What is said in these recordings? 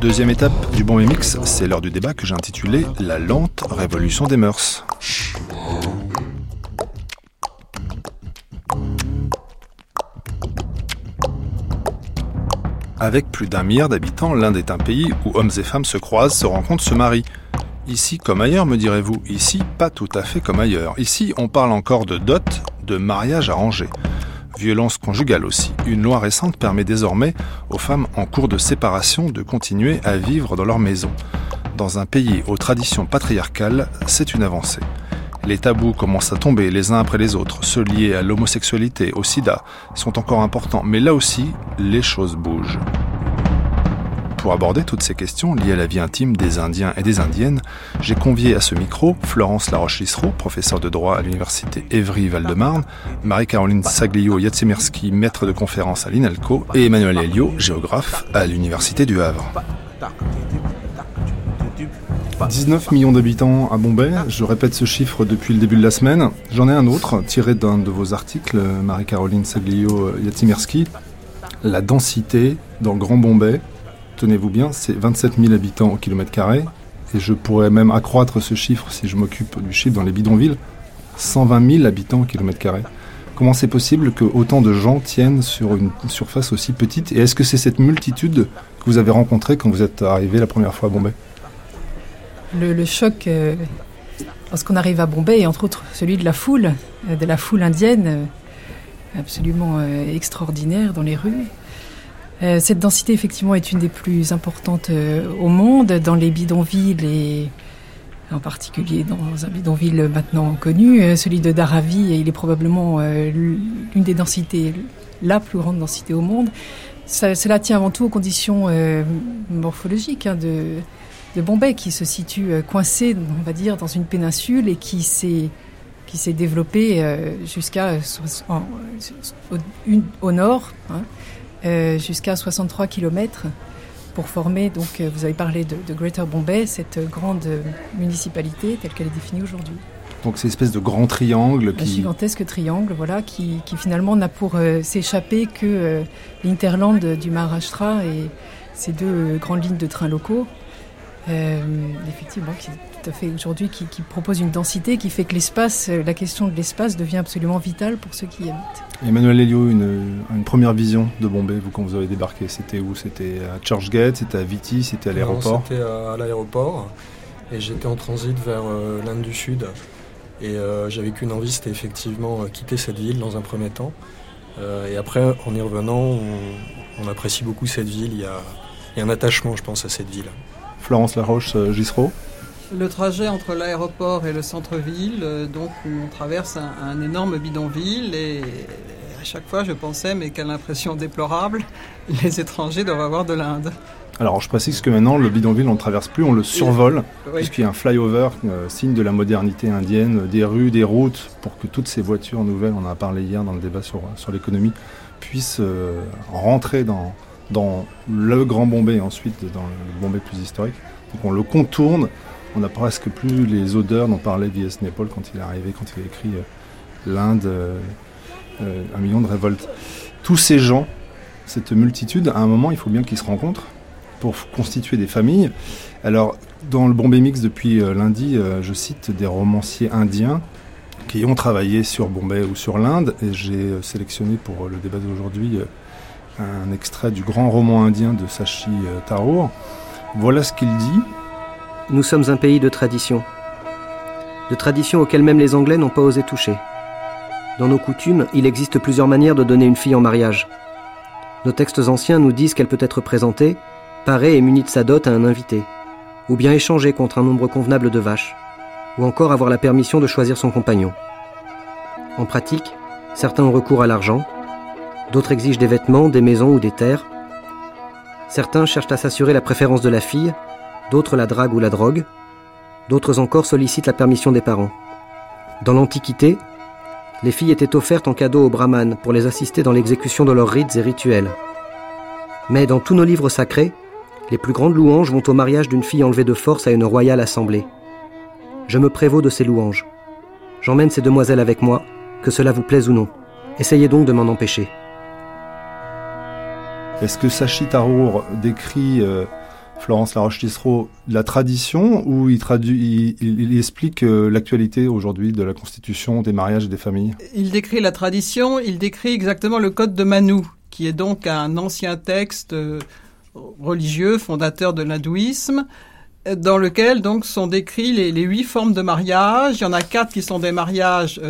Deuxième étape du bon mix, c'est l'heure du débat que j'ai intitulé La lente révolution des mœurs. Avec plus d'un milliard d'habitants, l'Inde est un pays où hommes et femmes se croisent, se rencontrent, se marient. Ici comme ailleurs, me direz-vous. Ici, pas tout à fait comme ailleurs. Ici, on parle encore de dot, de mariage arrangé violence conjugale aussi. Une loi récente permet désormais aux femmes en cours de séparation de continuer à vivre dans leur maison. Dans un pays aux traditions patriarcales, c'est une avancée. Les tabous commencent à tomber les uns après les autres. Ceux liés à l'homosexualité, au sida, sont encore importants, mais là aussi, les choses bougent. Pour aborder toutes ces questions liées à la vie intime des Indiens et des Indiennes, j'ai convié à ce micro Florence Laroche-Lissereau, professeure de droit à l'université Évry-Val-de-Marne, Marie-Caroline Saglio-Yatsimirski, maître de conférence à l'INALCO, et Emmanuel Elio, géographe à l'université du Havre. 19 millions d'habitants à Bombay, je répète ce chiffre depuis le début de la semaine. J'en ai un autre, tiré d'un de vos articles, Marie-Caroline Saglio-Yatsimirski. La densité dans le Grand Bombay, tenez-vous bien, c'est 27 000 habitants au kilomètre carré. Et je pourrais même accroître ce chiffre si je m'occupe du chiffre dans les bidonvilles. 120 000 habitants au kilomètre carré. Comment c'est possible que autant de gens tiennent sur une surface aussi petite? Et est-ce que c'est cette multitude que vous avez rencontrée quand vous êtes arrivé la première fois à Bombay? Le, choc euh, lorsqu'on arrive à Bombay, entre autres celui de la foule, euh, de la foule indienne, euh, absolument extraordinaire dans les rues. Cette densité, effectivement, est une des plus importantes au monde, dans les bidonvilles et en particulier dans un bidonville maintenant connu, celui de Dharavi, il est probablement l'une des densités, la plus grande densité au monde. cela tient avant tout aux conditions morphologiques hein, de, Bombay, qui se situe coincé, on va dire, dans une péninsule et qui s'est qui s'est développée jusqu'à au, nord. Hein, euh, jusqu'à 63 km pour former, donc euh, vous avez parlé de, Greater Bombay, cette grande municipalité telle qu'elle est définie aujourd'hui. Donc c'est une espèce de grand triangle qui... Un gigantesque triangle, voilà, qui, finalement n'a pour euh, s'échapper que l'interland du Maharashtra et ces deux grandes lignes de trains locaux. Effectivement, qui tout à fait aujourd'hui, qui, propose une densité qui fait que l'espace, la question de l'espace devient absolument vitale pour ceux qui y habitent. Emmanuel Elio, une, première vision de Bombay, vous, quand vous avez débarqué C'était où? C'était à Churchgate C'était à Viti C'était à l'aéroport? C'était à, l'aéroport. Et j'étais en transit vers euh, l'Inde du Sud. Et euh, j'avais qu'une envie, c'était effectivement euh, quitter cette ville dans un premier temps. et après, en y revenant, on, apprécie beaucoup cette ville. Il y, a, un attachement, je pense, à cette ville. Florence Laroche, Gisreau le trajet entre l'aéroport et le centre-ville, donc on traverse un, énorme bidonville et à chaque fois, je pensais, mais quelle impression déplorable, les étrangers doivent avoir de l'Inde. Alors, je précise que maintenant, le bidonville, on ne traverse plus, on le survole, puisqu'il y a un flyover, euh, signe de la modernité indienne, des rues, des routes, pour que toutes ces voitures nouvelles, on en a parlé hier dans le débat sur, sur l'économie, puissent euh, rentrer dans, dans le Grand Bombay, ensuite dans le Bombay plus historique. Donc, on le contourne, on n'a presque plus les odeurs dont parlait V.S. Nepal quand il est arrivé, quand il a écrit euh, l'Inde euh, un million de révoltes. Tous ces gens, cette multitude, à un moment, il faut bien qu'ils se rencontrent pour constituer des familles. Alors, dans le Bombay Mix depuis euh, lundi, euh, je cite des romanciers indiens qui ont travaillé sur Bombay ou sur l'Inde, et j'ai sélectionné pour le débat d'aujourd'hui un extrait du grand roman indien de Sachi Tharoor. Voilà ce qu'il dit. Nous sommes un pays de traditions, de traditions auxquelles même les Anglais n'ont pas osé toucher. Dans nos coutumes, il existe plusieurs manières de donner une fille en mariage. Nos textes anciens nous disent qu'elle peut être présentée, parée et munie de sa dot à un invité, ou bien échangée contre un nombre convenable de vaches, ou encore avoir la permission de choisir son compagnon. En pratique, certains ont recours à l'argent, d'autres exigent des vêtements, des maisons ou des terres. Certains cherchent à s'assurer la préférence de la fille, d'autres la drague ou la drogue, d'autres encore sollicitent la permission des parents. Dans l'Antiquité, les filles étaient offertes en cadeau aux brahmanes pour les assister dans l'exécution de leurs rites et rituels. Mais dans tous nos livres sacrés, Les plus grandes louanges vont au mariage d'une fille enlevée de force à une royale assemblée. Je me prévaux de ces louanges. J'emmène ces demoiselles avec moi, que cela vous plaise ou non. Essayez donc de m'en empêcher. Est-ce que Sachi Tarour décrit euh, Florence Laroche-Tissereau la tradition ou il, traduit, il, explique euh, l'actualité aujourd'hui de la constitution, des mariages et des familles? Il décrit la tradition, il décrit exactement le code de Manu, qui est donc un ancien texte euh, religieux fondateur de l'hindouisme, dans lequel donc sont décrits les, huit formes de mariage. Il y en a quatre qui sont des mariages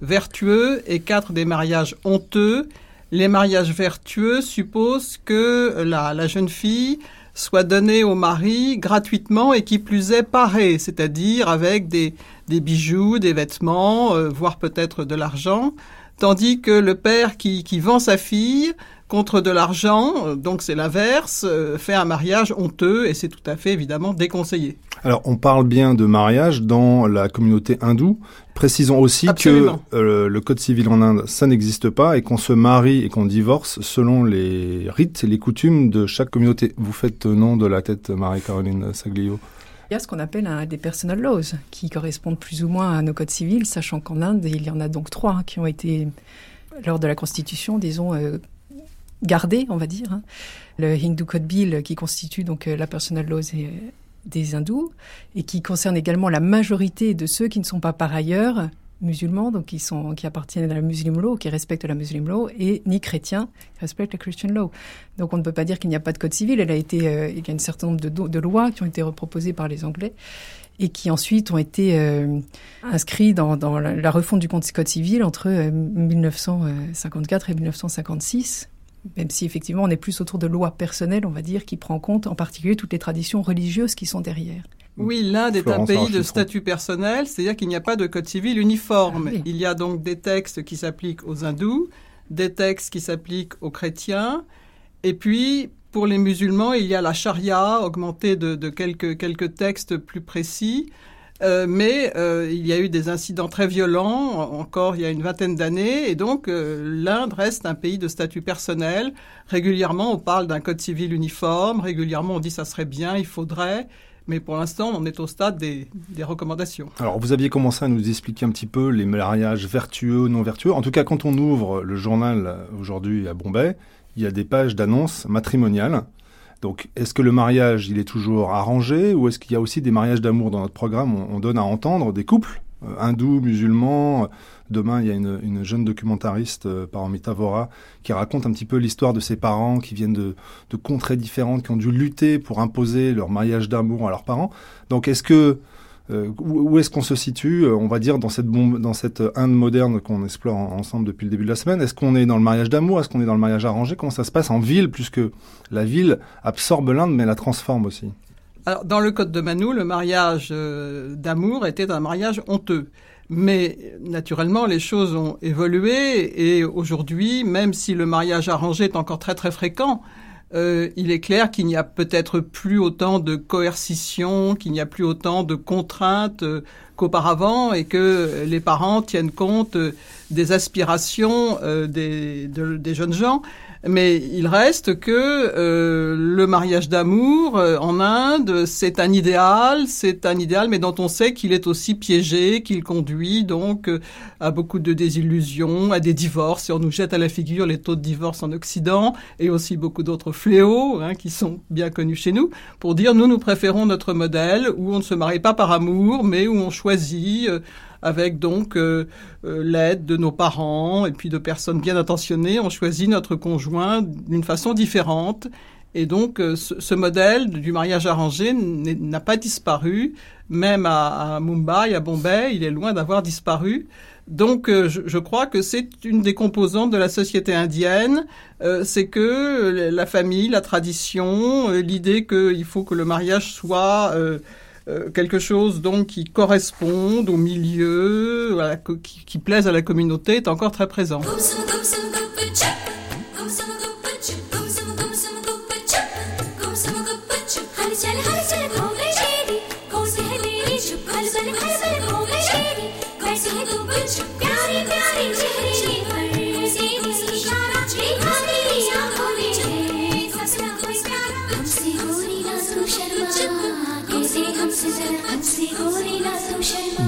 vertueux et quatre des mariages honteux les mariages vertueux supposent que la, jeune fille soit donnée au mari gratuitement et qui plus est parée, c'est-à-dire avec des, bijoux, des vêtements, euh, voire peut-être de l'argent, tandis que le père qui, qui vend sa fille contre de l'argent, euh, donc c'est l'inverse, euh, fait un mariage honteux et c'est tout à fait évidemment déconseillé. Alors on parle bien de mariage dans la communauté hindoue. Précisons aussi que euh, le code civil en Inde, ça n'existe pas et qu'on se marie et qu'on divorce selon les rites et les coutumes de chaque communauté. Vous faites nom de la tête Marie-Caroline Saglio. Il y a ce qu'on appelle un, des personal laws qui correspondent plus ou moins à nos codes civils, sachant qu'en Inde, il y en a donc trois qui ont été, lors de la Constitution, disons, gardés, on va dire. Hein. Le Hindu Code Bill qui constitue donc la personal laws et des hindous et qui concerne également la majorité de ceux qui ne sont pas par ailleurs musulmans, donc qui, sont, qui appartiennent à la Muslim Law, qui respectent la Muslim Law, et ni chrétiens, qui respectent la Christian Law. Donc on ne peut pas dire qu'il n'y a pas de code civil. Elle a été, euh, il y a un certain nombre de, lois qui ont été reproposées par les Anglais et qui ensuite ont été euh, inscrits dans, la, refonte du code civil entre 1954 euh, et 1956 même si effectivement on est plus autour de lois personnelles, on va dire, qui prend en compte en particulier toutes les traditions religieuses qui sont derrière. Oui, l'Inde est un pays de statut personnel, c'est-à-dire qu'il n'y a pas de code civil uniforme. Ah il y a donc des textes qui s'appliquent aux hindous, des textes qui s'appliquent aux chrétiens, et puis pour les musulmans, il y a la charia augmentée de, de quelques, quelques textes plus précis. Euh, mais euh, il y a eu des incidents très violents encore il y a une vingtaine d'années et donc euh, l'Inde reste un pays de statut personnel. Régulièrement on parle d'un code civil uniforme, régulièrement on dit ça serait bien, il faudrait. Mais pour l'instant, on est au stade des, des, recommandations. Alors, vous aviez commencé à nous expliquer un petit peu les mariages vertueux, non vertueux. En tout cas, quand on ouvre le journal aujourd'hui à Bombay, il y a des pages d'annonces matrimoniales donc, est-ce que le mariage, il est toujours arrangé ou est-ce qu'il y a aussi des mariages d'amour dans notre programme on, donne à entendre des couples euh, hindous, musulmans. Demain, il y a une, jeune documentariste, euh, Paramita qui raconte un petit peu l'histoire de ses parents qui viennent de contrées différentes, qui ont dû lutter pour imposer leur mariage d'amour à leurs parents. Donc, est-ce que euh, où, est-ce qu'on se situe, euh, on va dire, dans cette, cette Inde moderne qu'on explore ensemble depuis le début de la semaine? Est-ce qu'on est dans le mariage d'amour? Est-ce qu'on est dans le mariage arrangé? Comment ça se passe en ville, puisque la ville absorbe l'Inde, mais la transforme aussi? Alors, dans le Code de Manu, le mariage euh, d'amour était un mariage honteux. Mais naturellement, les choses ont évolué et aujourd'hui, même si le mariage arrangé est encore très très fréquent, euh, il est clair qu'il n'y a peut-être plus autant de coercition, qu'il n'y a plus autant de contraintes euh, qu'auparavant et que les parents tiennent compte euh, des aspirations des, des, jeunes gens. Mais il reste que euh, le mariage d'amour euh, en Inde, c'est un idéal, c'est un idéal, mais dont on sait qu'il est aussi piégé, qu'il conduit donc euh, à beaucoup de désillusions, à des divorces. Et on nous jette à la figure les taux de divorce en Occident et aussi beaucoup d'autres fléaux hein, qui sont bien connus chez nous, pour dire nous, nous préférons notre modèle où on ne se marie pas par amour, mais où on choisit avec donc euh, euh, l'aide de nos parents et puis de personnes bien intentionnées. On choisit notre conjoint d'une façon différente. Et donc, euh, ce, modèle du mariage arrangé n'a pas disparu, même à, Mumbai, à Bombay, il est loin d'avoir disparu. Donc, je, crois que c'est une des composantes de la société indienne, c'est que la famille, la tradition, l'idée qu'il faut que le mariage soit quelque chose donc qui corresponde au milieu, qui, qui, plaise à la communauté est encore très présent.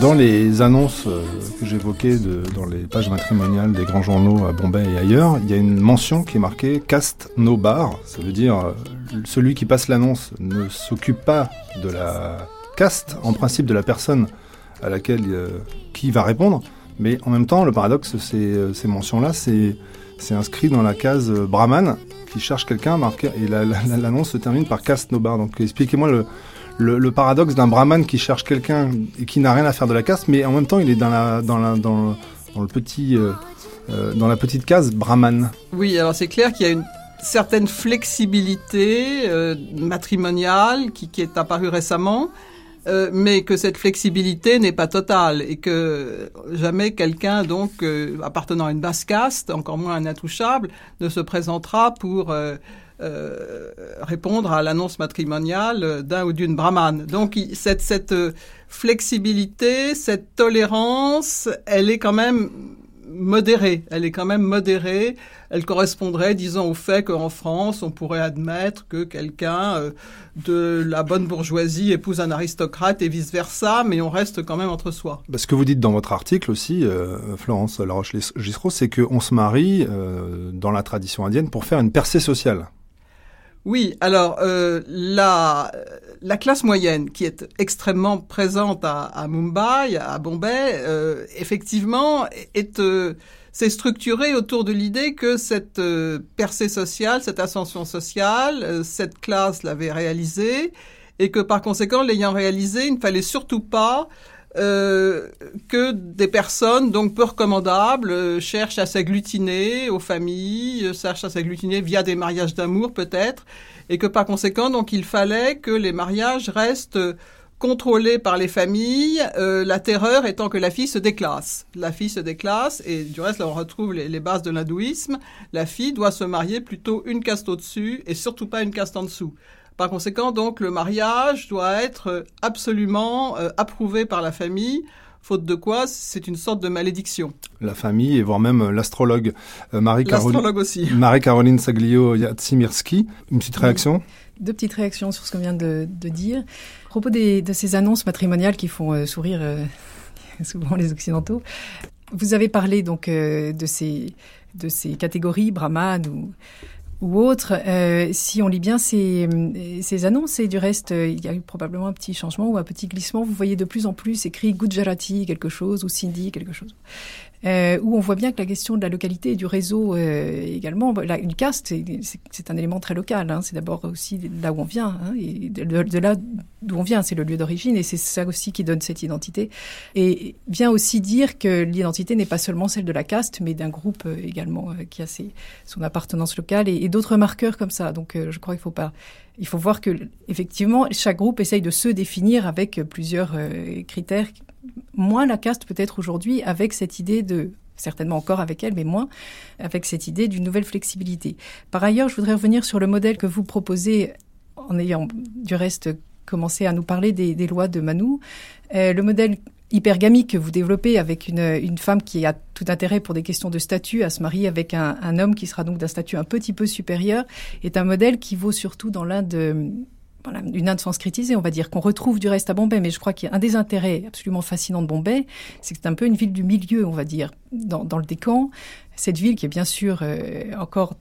Dans les annonces euh, que j'évoquais dans les pages matrimoniales des grands journaux à Bombay et ailleurs, il y a une mention qui est marquée Cast no bar. Ça veut dire euh, celui qui passe l'annonce ne s'occupe pas de la caste, en principe de la personne à laquelle euh, qui va répondre. Mais en même temps, le paradoxe, c'est ces mentions-là, c'est inscrit dans la case Brahman qui cherche quelqu'un et l'annonce se termine par Cast no bar. Donc expliquez-moi le, le, paradoxe d'un brahman qui cherche quelqu'un et qui n'a rien à faire de la caste, mais en même temps il est dans la le petit euh, euh, dans la petite case brahman. Oui, alors c'est clair qu'il y a une certaine flexibilité euh, matrimoniale qui, est apparue récemment. Mais que cette flexibilité n'est pas totale et que jamais quelqu'un donc appartenant à une basse caste, encore moins un intouchable, ne se présentera pour euh, répondre à l'annonce matrimoniale d'un ou d'une brahmane. Donc cette, cette euh, flexibilité, cette tolérance, elle est quand même modérée. Elle est quand même modérée. Elle correspondrait, disons, au fait qu'en France, on pourrait admettre que quelqu'un euh, de la bonne bourgeoisie épouse un aristocrate et vice-versa, mais on reste quand même entre soi. Ce que vous dites dans votre article aussi, Florence Laroche-Gissereau, c'est qu'on se marie dans la tradition indienne pour faire une percée sociale. Oui, alors euh, la, la classe moyenne qui est extrêmement présente à, Mumbai, à Bombay, euh, effectivement, est euh, s'est structurée autour de l'idée que cette percée sociale, cette ascension sociale, cette classe l'avait réalisée et que par conséquent, l'ayant réalisée, il ne fallait surtout pas euh, que des personnes donc peu recommandables euh, cherchent à s'agglutiner aux familles, euh, cherchent à s'agglutiner via des mariages d'amour peut-être, et que par conséquent donc il fallait que les mariages restent contrôlés par les familles, la terreur étant que la fille se déclasse. La fille se déclasse, et du reste, là, on retrouve les, les bases de l'hindouisme. La fille doit se marier plutôt une caste au-dessus et surtout pas une caste en dessous. Par conséquent, donc, le mariage doit être absolument euh, approuvé par la famille faute de quoi c'est une sorte de malédiction. La famille et voire même l'astrologue euh, Marie-Caroline aussi. Marie-Caroline Saglio-Yatsimirski. Une petite réaction? Deux petites réactions sur ce qu'on vient de, dire. À propos de ces annonces matrimoniales qui font euh, sourire souvent les Occidentaux, vous avez parlé donc de, ces, de ces catégories, brahman ou ou autre. Euh, si on lit bien ces, ces annonces, et du reste, euh, il y a eu probablement un petit changement ou un petit glissement. Vous voyez de plus en plus écrit Gujarati quelque chose ou Sindhi quelque chose euh, où on voit bien que la question de la localité et du réseau euh, également, la, une caste, c'est un élément très local. Hein, c'est d'abord aussi là où on vient, hein, et de, là d'où on vient, c'est le lieu d'origine, et c'est ça aussi qui donne cette identité. Et vient aussi dire que l'identité n'est pas seulement celle de la caste, mais d'un groupe euh, également euh, qui a ses, son appartenance locale et, et d'autres marqueurs comme ça. Donc euh, je crois qu'il faut pas il faut voir que effectivement chaque groupe essaye de se définir avec plusieurs critères moins la caste peut-être aujourd'hui avec cette idée de certainement encore avec elle, mais moins avec cette idée d'une nouvelle flexibilité. Par ailleurs, je voudrais revenir sur le modèle que vous proposez en ayant du reste commencé à nous parler des, lois de Manu. Euh, le modèle hypergamique que vous développez avec une, une, femme qui a tout intérêt pour des questions de statut à se marier avec un, un homme qui sera donc d'un statut un petit peu supérieur est un modèle qui vaut surtout dans l'Inde voilà, une Inde sanskritisée, on va dire, qu'on retrouve du reste à Bombay. Mais je crois qu'il y a un des intérêts absolument fascinants de Bombay, c'est que c'est un peu une ville du milieu, on va dire, dans, dans le décan cette ville qui est bien sûr euh, encore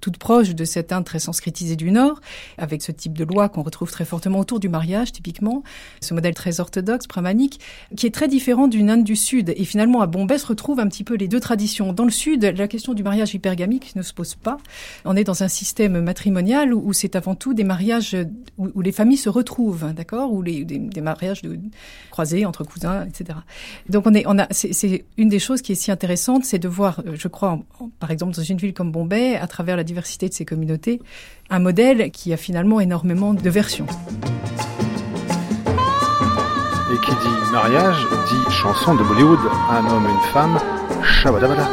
toute proche de cette Inde très sanskritisée du Nord, avec ce type de loi qu'on retrouve très fortement autour du mariage, typiquement, ce modèle très orthodoxe, brahmanique, qui est très différent d'une Inde du Sud. Et finalement, à Bombay se retrouvent un petit peu les deux traditions. Dans le Sud, la question du mariage hypergamique ne se pose pas. On est dans un système matrimonial où, c'est avant tout des mariages où, les familles se retrouvent, d'accord, ou des, mariages croisés entre cousins, etc. Donc on est, a, c'est une des choses qui est si intéressante, c'est de voir, euh, je crois, par exemple, dans une ville comme Bombay, à travers la diversité de ses communautés, un modèle qui a finalement énormément de versions. Et qui dit mariage, dit chanson de Bollywood, un homme, une femme, shabadabada.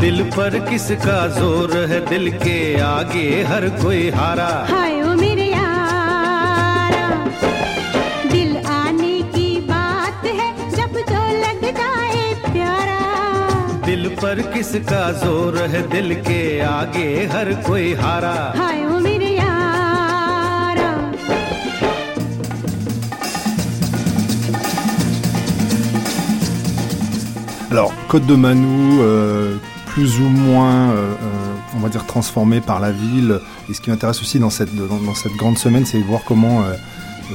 दिल पर किसका जोर है दिल के आगे हर कोई हारा पर किसका जोर है दिल के आगे हर कोई हारा हाय ओ मेरे यारा Alors, Côte de Manou, euh, plus ou moins, euh, euh, on va dire, transformé par la ville. Et ce qui m'intéresse aussi dans cette, dans, dans cette grande semaine, c'est de voir comment euh,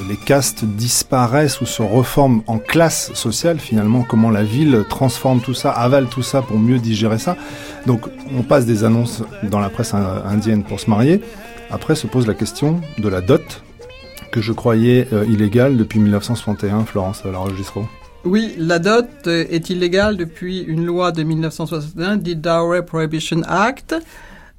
les castes disparaissent ou se reforment en classe sociale finalement, comment la ville transforme tout ça, avale tout ça pour mieux digérer ça. Donc on passe des annonces dans la presse indienne pour se marier. Après se pose la question de la dot que je croyais euh, illégale depuis 1961, Florence Larogistro. Oui, la dot est illégale depuis une loi de 1961, dit Dowry Prohibition Act.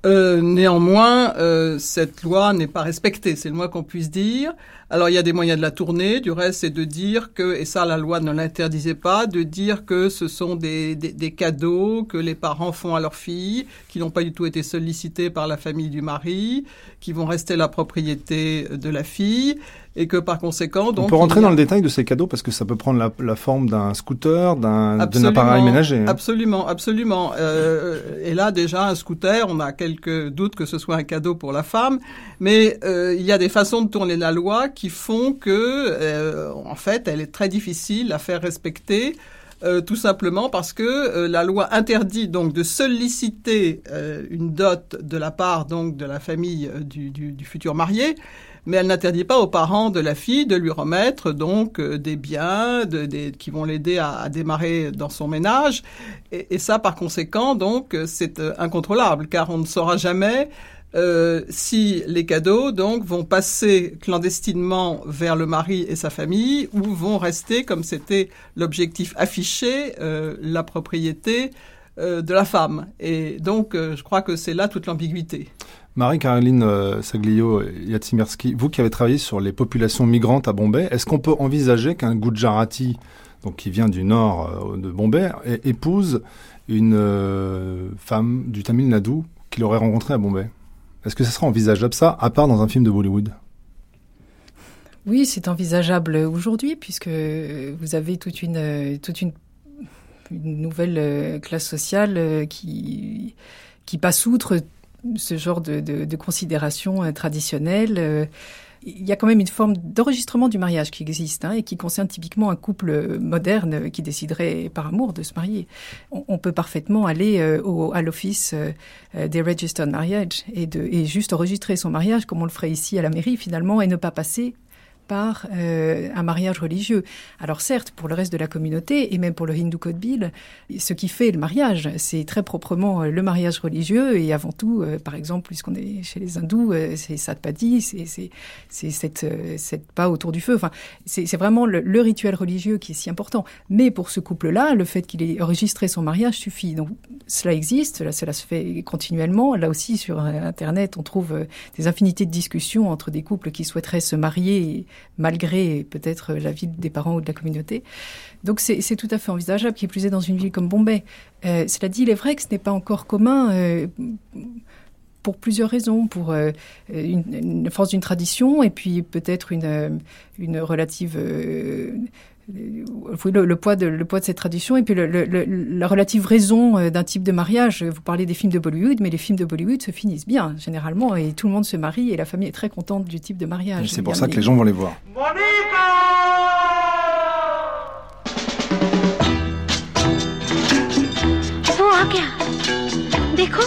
Euh, néanmoins, euh, cette loi n'est pas respectée, c'est le moins qu'on puisse dire. Alors il y a des moyens de la tourner, du reste c'est de dire que, et ça la loi ne l'interdisait pas, de dire que ce sont des, des, des, cadeaux que les parents font à leurs filles, qui n'ont pas du tout été sollicités par la famille du mari, qui vont rester la propriété de la fille, et que par conséquent... Donc, On peut rentrer a... dans le détail de ces cadeaux parce que ça peut prendre la, la forme d'un scooter, d'un appareil ménager. Hein. Absolument, absolument. Euh, et là déjà un scooter, on a quelques doutes que ce soit un cadeau pour la femme, mais euh, il y a des façons de tourner la loi qui font que, euh, en fait, elle est très difficile à faire respecter. Euh, tout simplement parce que euh, la loi interdit donc de solliciter euh, une dot de la part donc de la famille du, du, du, futur marié, mais elle n'interdit pas aux parents de la fille de lui remettre donc euh, des biens de, qui vont l'aider à, à, démarrer dans son ménage, et, et ça par conséquent donc c'est incontrôlable car on ne saura jamais euh, si les cadeaux donc vont passer clandestinement vers le mari et sa famille ou vont rester comme c'était l'objectif affiché euh, la propriété euh, de la femme et donc euh, je crois que c'est là toute l'ambiguïté. Marie-Caroline euh, Saglio Yatsimerski, vous qui avez travaillé sur les populations migrantes à Bombay, est-ce qu'on peut envisager qu'un Gujarati donc qui vient du nord de Bombay épouse une femme du Tamil Nadu qu'il aurait rencontrée à Bombay? Est-ce que ça sera envisageable ça, à part dans un film de Bollywood? Oui, c'est envisageable aujourd'hui, puisque vous avez toute une, toute une nouvelle classe sociale qui, qui passe outre ce genre de, de, de considérations traditionnelles il y a quand même une forme d'enregistrement du mariage qui existe hein, et qui concerne typiquement un couple moderne qui déciderait par amour de se marier. On, peut parfaitement aller euh, au, à l'office euh, des Registered Marriage et juste enregistrer son mariage comme on le ferait ici à la mairie finalement et ne pas passer par euh, un mariage religieux. Alors certes, pour le reste de la communauté, et même pour le Hindu Code ce qui fait le mariage, c'est très proprement euh, le mariage religieux, et avant tout, euh, par exemple, puisqu'on est chez les hindous, euh, c'est satpadi, c'est cette, euh, cette pas autour du feu. Enfin, c'est vraiment le, rituel religieux qui est si important. Mais pour ce couple-là, le fait qu'il ait enregistré son mariage suffit. Donc cela existe, là, cela se fait continuellement. Là aussi, sur Internet, on trouve des infinités de discussions entre des couples qui souhaiteraient se marier malgré peut-être l'avis des parents ou de la communauté. Donc c'est tout à fait envisageable, qui plus est dans une ville comme Bombay. Euh, cela dit, il est vrai que ce n'est pas encore commun. Euh, pour plusieurs raisons, pour euh, une, force d'une tradition et puis peut-être une, relative oui, le, le, poids de, le poids de cette tradition et puis le, le, la relative raison euh, d'un type de mariage. Vous parlez des films de Bollywood, mais les films de Bollywood se finissent bien, généralement, et tout le monde se marie et la famille est très contente du type de mariage. C'est pour ça que les gens vont les voir. देखो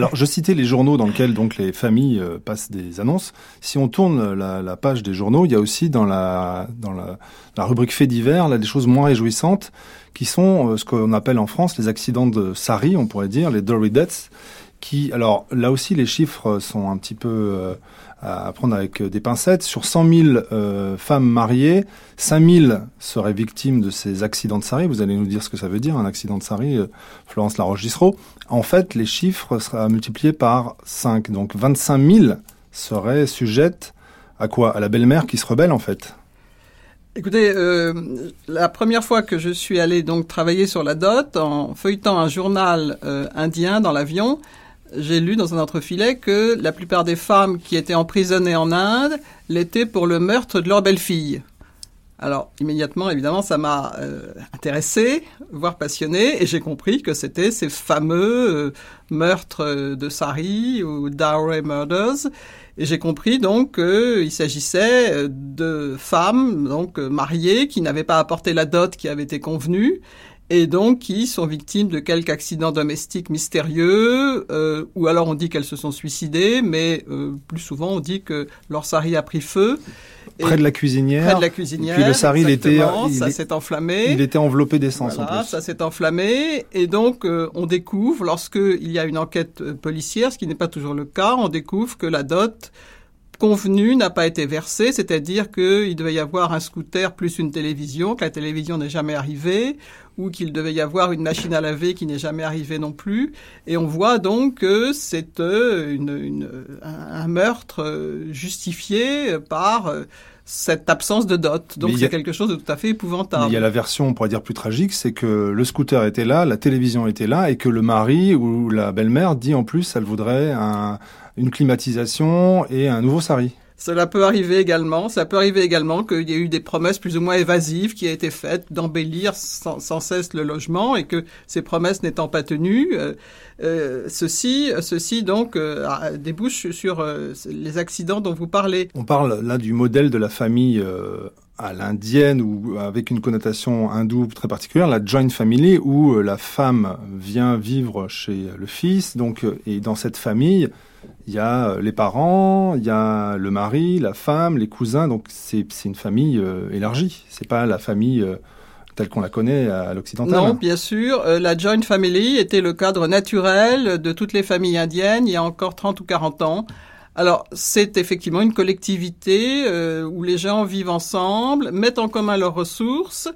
Alors, je citais les journaux dans lesquels donc les familles euh, passent des annonces. Si on tourne la, page des journaux, il y a aussi dans la, rubrique faits divers là, des choses moins réjouissantes qui sont euh, ce qu'on appelle en France les accidents de Sari, on pourrait dire, les Dory Deaths. qui, alors là aussi, les chiffres sont un petit peu à prendre avec des pincettes. Sur 100 000 femmes mariées, 5 000 seraient victimes de ces accidents de Sari. Vous allez nous dire ce que ça veut dire, un accident de Sari, Florence Laroche-Dissereau. En fait, les chiffres seraient multipliés par 5. Donc 25 000 seraient sujettes à quoi? À la belle-mère qui se rebelle, en fait. Écoutez, euh, la première fois que je suis allé donc travailler sur la dot, en feuilletant un journal euh, indien dans l'avion, j'ai lu dans un entrefilet que la plupart des femmes qui étaient emprisonnées en Inde l'étaient pour le meurtre de leur belle-fille. Alors immédiatement, évidemment, ça m'a euh, intéressé, voire passionné, et j'ai compris que c'était ces fameux meurtres de Sari ou Dowry Murders, et j'ai compris donc qu'il s'agissait euh, de femmes donc euh, mariées qui n'avaient pas apporté la dot qui avait été convenue et donc qui sont victimes de quelque accident domestique mystérieux, euh, ou alors on dit qu'elles se sont suicidées, mais plus souvent on dit que leur sari a pris feu. Près de la cuisinière. Près de la cuisinière. puis le sari, il était, ça s'est enflammé. Il était enveloppé d'essence en plus. Ça s'est enflammé et donc on découvre, lorsque il y a une enquête policière, ce qui n'est pas toujours le cas, on découvre que la dot convenu n'a pas été versé, c'est-à-dire qu'il devait y avoir un scooter plus une télévision, que la télévision n'est jamais arrivée, ou qu'il devait y avoir une machine à laver qui n'est jamais arrivée non plus. Et on voit donc que c'est euh, un meurtre euh, justifié par euh, cette absence de dot. Donc c'est quelque chose de tout à fait épouvantable. Il y a la version, on pourrait dire plus tragique, c'est que le scooter était là, la télévision était là, et que le mari ou la belle-mère dit en plus, elle voudrait un, une climatisation et un nouveau sari. Cela peut arriver également. Ça peut arriver également qu'il y ait eu des promesses plus ou moins évasives qui aient été faites d'embellir sans, cesse le logement et que ces promesses n'étant pas tenues, euh, euh, ceci, ceci donc euh, débouche sur les accidents dont vous parlez. On parle là du modèle de la famille à l'indienne ou avec une connotation hindoue très particulière, la joint family où la femme vient vivre chez le fils, donc et dans cette famille il y a euh, les parents, il y a le mari, la femme, les cousins. Donc c'est une famille euh, élargie. C'est pas la famille euh, telle qu'on la connaît à l'occidental. Non, bien sûr. la joint family était le cadre naturel de toutes les familles indiennes il y a encore 30 ou 40 ans. Alors, c'est effectivement une collectivité où les gens vivent ensemble, mettent en commun leurs ressources,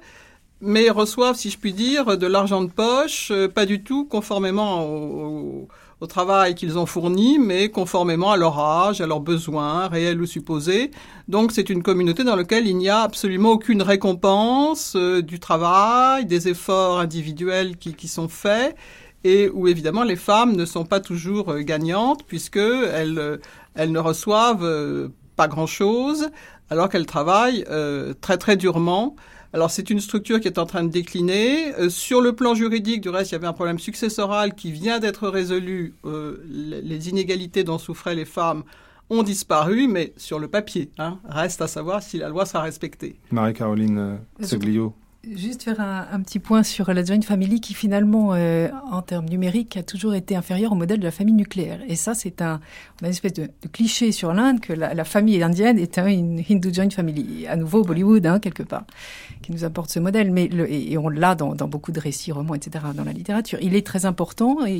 mais reçoivent, si je puis dire, de l'argent de poche, pas du tout conformément au au travail qu'ils ont fourni, mais conformément à leur âge, à leurs besoins, réels ou supposés. Donc c'est une communauté dans laquelle il n'y a absolument aucune récompense euh, du travail, des efforts individuels qui, qui, sont faits, et où évidemment les femmes ne sont pas toujours euh, gagnantes, puisque elles, euh, elles ne reçoivent pas grand-chose, alors qu'elles travaillent très très durement. Alors c'est une structure qui est en train de décliner. Euh, sur le plan juridique, du reste, il y avait un problème successoral qui vient d'être résolu. Euh, les inégalités dont souffraient les femmes ont disparu, mais sur le papier. Hein, reste à savoir si la loi sera respectée. Marie-Caroline euh, Seglio. Juste faire un, petit point sur la joint family qui finalement, euh, en termes numériques, a toujours été inférieure au modèle de la famille nucléaire. Et ça, c'est un, on a une espèce de, cliché sur l'Inde que la, famille indienne est un, une Hindu joint family. À nouveau, Bollywood, hein, quelque part, qui nous apporte ce modèle. Mais le, et on l'a dans, dans, beaucoup de récits, romans, etc., dans la littérature. Il est très important, mais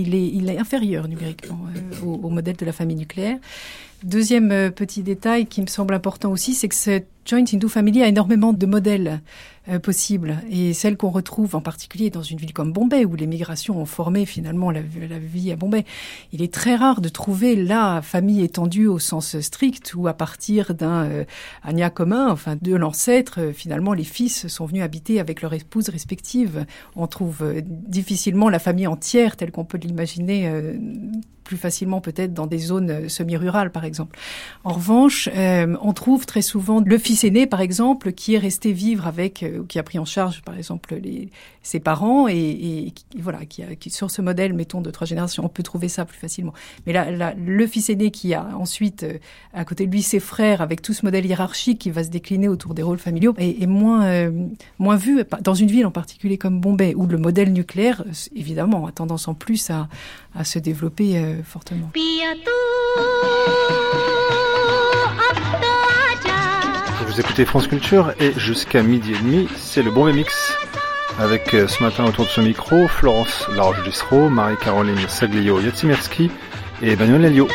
il est, il est inférieur numériquement euh, au, au modèle de la famille nucléaire. Deuxième euh, petit détail qui me semble important aussi, c'est que cette Joint Hindu Family a énormément de modèles euh, possibles et celles qu'on retrouve en particulier dans une ville comme Bombay où les migrations ont formé finalement la, vie à Bombay. Il est très rare de trouver la famille étendue au sens strict où à partir d'un euh, commun, enfin de l'ancêtre, euh, finalement les fils sont venus habiter avec leurs épouses respectives. On trouve difficilement la famille entière telle qu'on peut l'imaginer plus facilement peut-être dans des zones euh, semi-rurales, par exemple. En revanche, euh, on trouve très souvent le fils aîné, par exemple, qui est resté vivre avec, euh, ou qui a pris en charge, par exemple, les, ses parents, et, voilà, qui, sur ce modèle, mettons, de trois générations, on peut trouver ça plus facilement. Mais là, le fils aîné qui a ensuite, à côté de lui, ses frères, avec tout ce modèle hiérarchique qui va se décliner autour des rôles familiaux, est, moins, moins vu dans une ville en particulier comme Bombay, où le modèle nucléaire, évidemment, a tendance en plus à, à se développer euh, fortement. Vous écoutez France Culture et jusqu'à midi et demi, c'est le bon mix. Avec euh, ce matin autour de ce micro Florence Laroche-Distro, Marie-Caroline Saglio-Yatsimerski et Emmanuel Elio.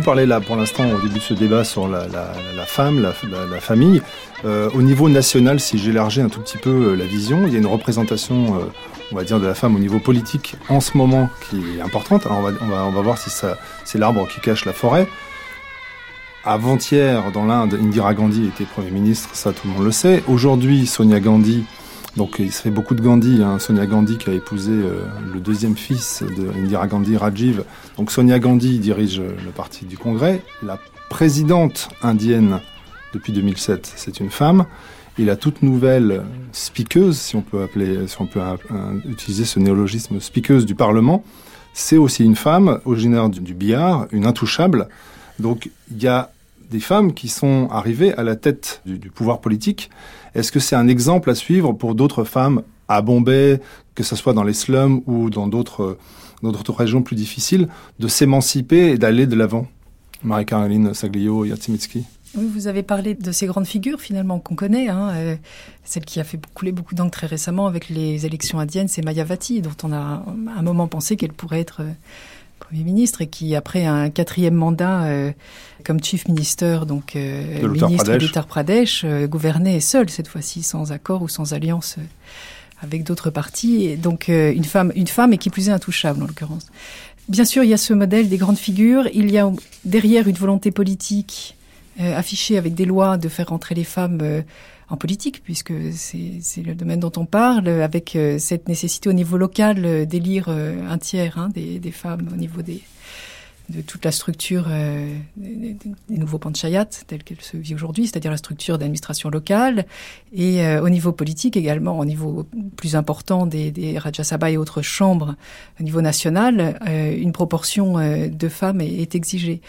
Beaucoup parlé là pour l'instant au début de ce débat sur la, femme, la, famille. Euh, au niveau national, si j'élargis un tout petit peu euh, la vision, il y a une représentation, euh, on va dire, de la femme au niveau politique en ce moment qui est importante. Alors on va, on va, on va voir si c'est l'arbre qui cache la forêt. Avant-hier, dans l'Inde, Indira Gandhi était Premier ministre, ça tout le monde le sait. Aujourd'hui, Sonia Gandhi donc il se fait beaucoup de Gandhi, hein. Sonia Gandhi qui a épousé euh, le deuxième fils de Indira Gandhi, Rajiv. Donc Sonia Gandhi dirige le parti du Congrès. La présidente indienne depuis 2007, c'est une femme. Et la toute nouvelle speakeuse, si on peut appeler, si on peut utiliser ce néologisme speakeuse du Parlement, c'est aussi une femme originaire du, Bihar, une intouchable. Donc il y a des femmes qui sont arrivées à la tête du pouvoir politique est-ce que c'est un exemple à suivre pour d'autres femmes à Bombay, que ce soit dans les slums ou dans d'autres régions plus difficiles, de s'émanciper et d'aller de l'avant? Marie-Caroline Saglio, Yatsimitsky oui, vous avez parlé de ces grandes figures finalement qu'on connaît. Hein, euh, celle qui a fait couler beaucoup d'encre très récemment avec les élections indiennes, c'est Mayavati, dont on a un moment pensé qu'elle pourrait être euh, Premier ministre et qui, après un quatrième mandat euh, comme chief minister, donc euh, ministre d'Uttar Pradesh, euh, gouvernait seul cette fois-ci, sans accord ou sans alliance avec d'autres partis. Et donc une femme, une femme et qui plus est intouchable en l'occurrence. Bien sûr, il y a ce modèle des grandes figures. Il y a derrière une volonté politique affichée avec des lois de faire entrer les femmes en politique, puisque c'est le domaine dont on parle, avec euh, cette nécessité au niveau local euh, d'élire euh, un tiers hein, des, femmes au niveau des, de toute la structure des, nouveaux panchayats telle qu'elle se vit aujourd'hui, c'est-à-dire la structure d'administration locale, et au niveau politique également, au niveau plus important des, des Rajya Sabha et autres chambres au niveau national, une proportion de femmes est, est exigée.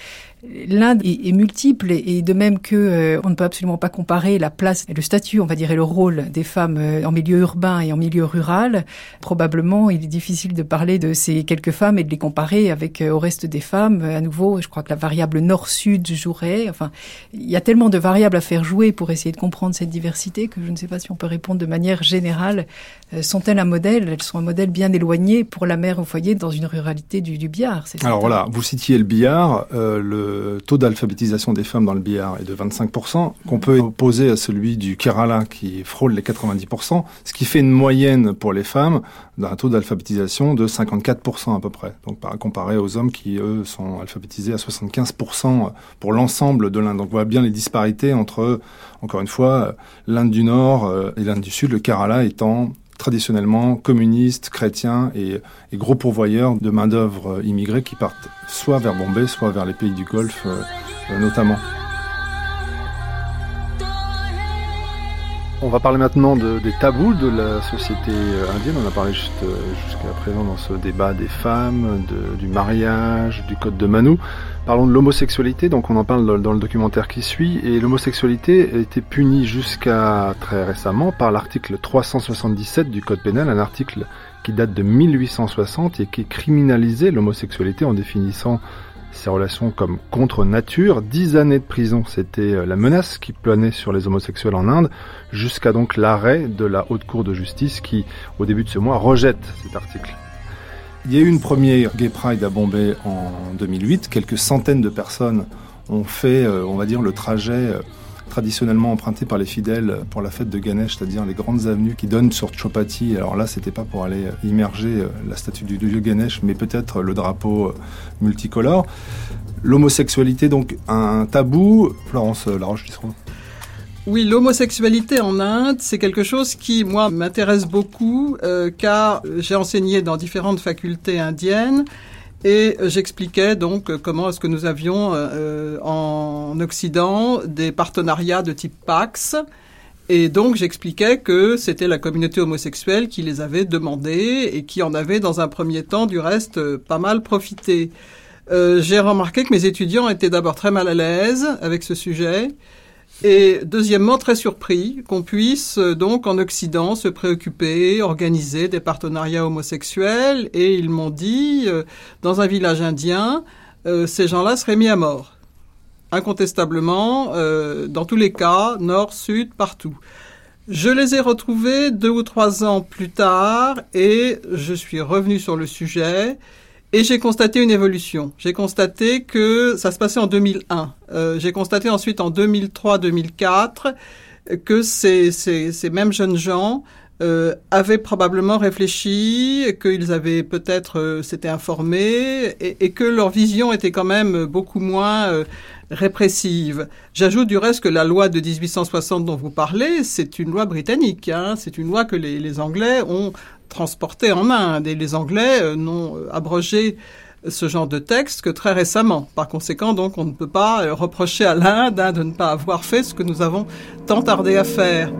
L'Inde est, est, multiple et de même que on ne peut absolument pas comparer la place et le statut, on va dire, et le rôle des femmes en milieu urbain et en milieu rural. Probablement, il est difficile de parler de ces quelques femmes et de les comparer avec au reste des femmes à nouveau, je crois que la variable nord-sud jouerait. Enfin, il y a tellement de variables à faire jouer pour essayer de comprendre cette diversité que je ne sais pas si on peut répondre de manière générale. Euh, sont-elles un modèle? Elles sont un modèle bien éloigné pour la mère au foyer dans une ruralité du, du Bihar. Alors voilà, vous citiez le Bihar. Euh, le taux d'alphabétisation des femmes dans le Bihar est de 25%, qu'on peut opposer à celui du Kerala qui frôle les 90%, ce qui fait une moyenne pour les femmes d'un taux d'alphabétisation de 54% à peu près. Donc comparé aux hommes qui, eux, sont alphabétisés à 75% pour l'ensemble de l'Inde. Donc on voit bien les disparités entre, encore une fois, l'Inde du Nord euh, et l'Inde du Sud, le Kerala étant traditionnellement communiste, chrétien et, gros pourvoyeur de main-d'œuvre immigrée qui partent soit vers Bombay, soit vers les pays du Golfe euh, notamment. On va parler maintenant des tabous de la société euh, indienne. On a parlé euh, jusqu'à présent dans ce débat des femmes, du mariage, du code de Manu. Parlons de l'homosexualité. Donc on en parle dans, le documentaire qui suit. Et l'homosexualité a été punie jusqu'à très récemment par l'article 377 du code pénal, un article qui date de 1860 et qui criminalisait l'homosexualité en définissant ces relations comme contre nature. Dix années de prison, c'était euh, la menace qui planait sur les homosexuels en Inde, jusqu'à donc l'arrêt de la Haute Cour de justice qui, au début de ce mois, rejette cet article. Il y a eu une première Gay Pride à Bombay en 2008. Quelques centaines de personnes ont fait, euh, on va dire, le trajet euh, traditionnellement emprunté par les fidèles pour la fête de Ganesh, c'est-à-dire les grandes avenues qui donnent sur Chopati. Alors là, c'était pas pour aller immerger euh, la statue du dieu Ganesh, mais peut-être le drapeau multicolore. L'homosexualité, donc un tabou. Florence Laroche-Tisseron. Oui, l'homosexualité en Inde, c'est quelque chose qui, moi, m'intéresse beaucoup, euh, car j'ai enseigné dans différentes facultés indiennes et j'expliquais donc comment est-ce que nous avions euh, en Occident des partenariats de type Pax. Et donc j'expliquais que c'était la communauté homosexuelle qui les avait demandés et qui en avait dans un premier temps du reste pas mal profité. Euh, j'ai remarqué que mes étudiants étaient d'abord très mal à l'aise avec ce sujet et deuxièmement, très surpris qu'on puisse euh, donc en Occident se préoccuper, organiser des partenariats homosexuels. Et ils m'ont dit, euh, dans un village indien, euh, ces gens-là seraient mis à mort. Incontestablement, dans tous les cas, nord, sud, partout. Je les ai retrouvés deux ou trois ans plus tard et je suis revenu sur le sujet et j'ai constaté une évolution. J'ai constaté que ça se passait en 2001. Euh, j'ai constaté ensuite en 2003-2004 que ces, ces, ces, mêmes jeunes gens euh, avaient probablement réfléchi, qu'ils avaient peut-être euh, s'étaient informés et, que leur vision était quand même beaucoup moins euh, répressive. J'ajoute du reste que la loi de 1860 dont vous parlez, c'est une loi britannique. Hein, c'est une loi que les, les Anglais ont transporté en Inde et les Anglais euh, n'ont euh, abrogé ce genre de texte que très récemment. Par conséquent, donc, on ne peut pas euh, reprocher à l'Inde hein, de ne pas avoir fait ce que nous avons tant tardé à faire.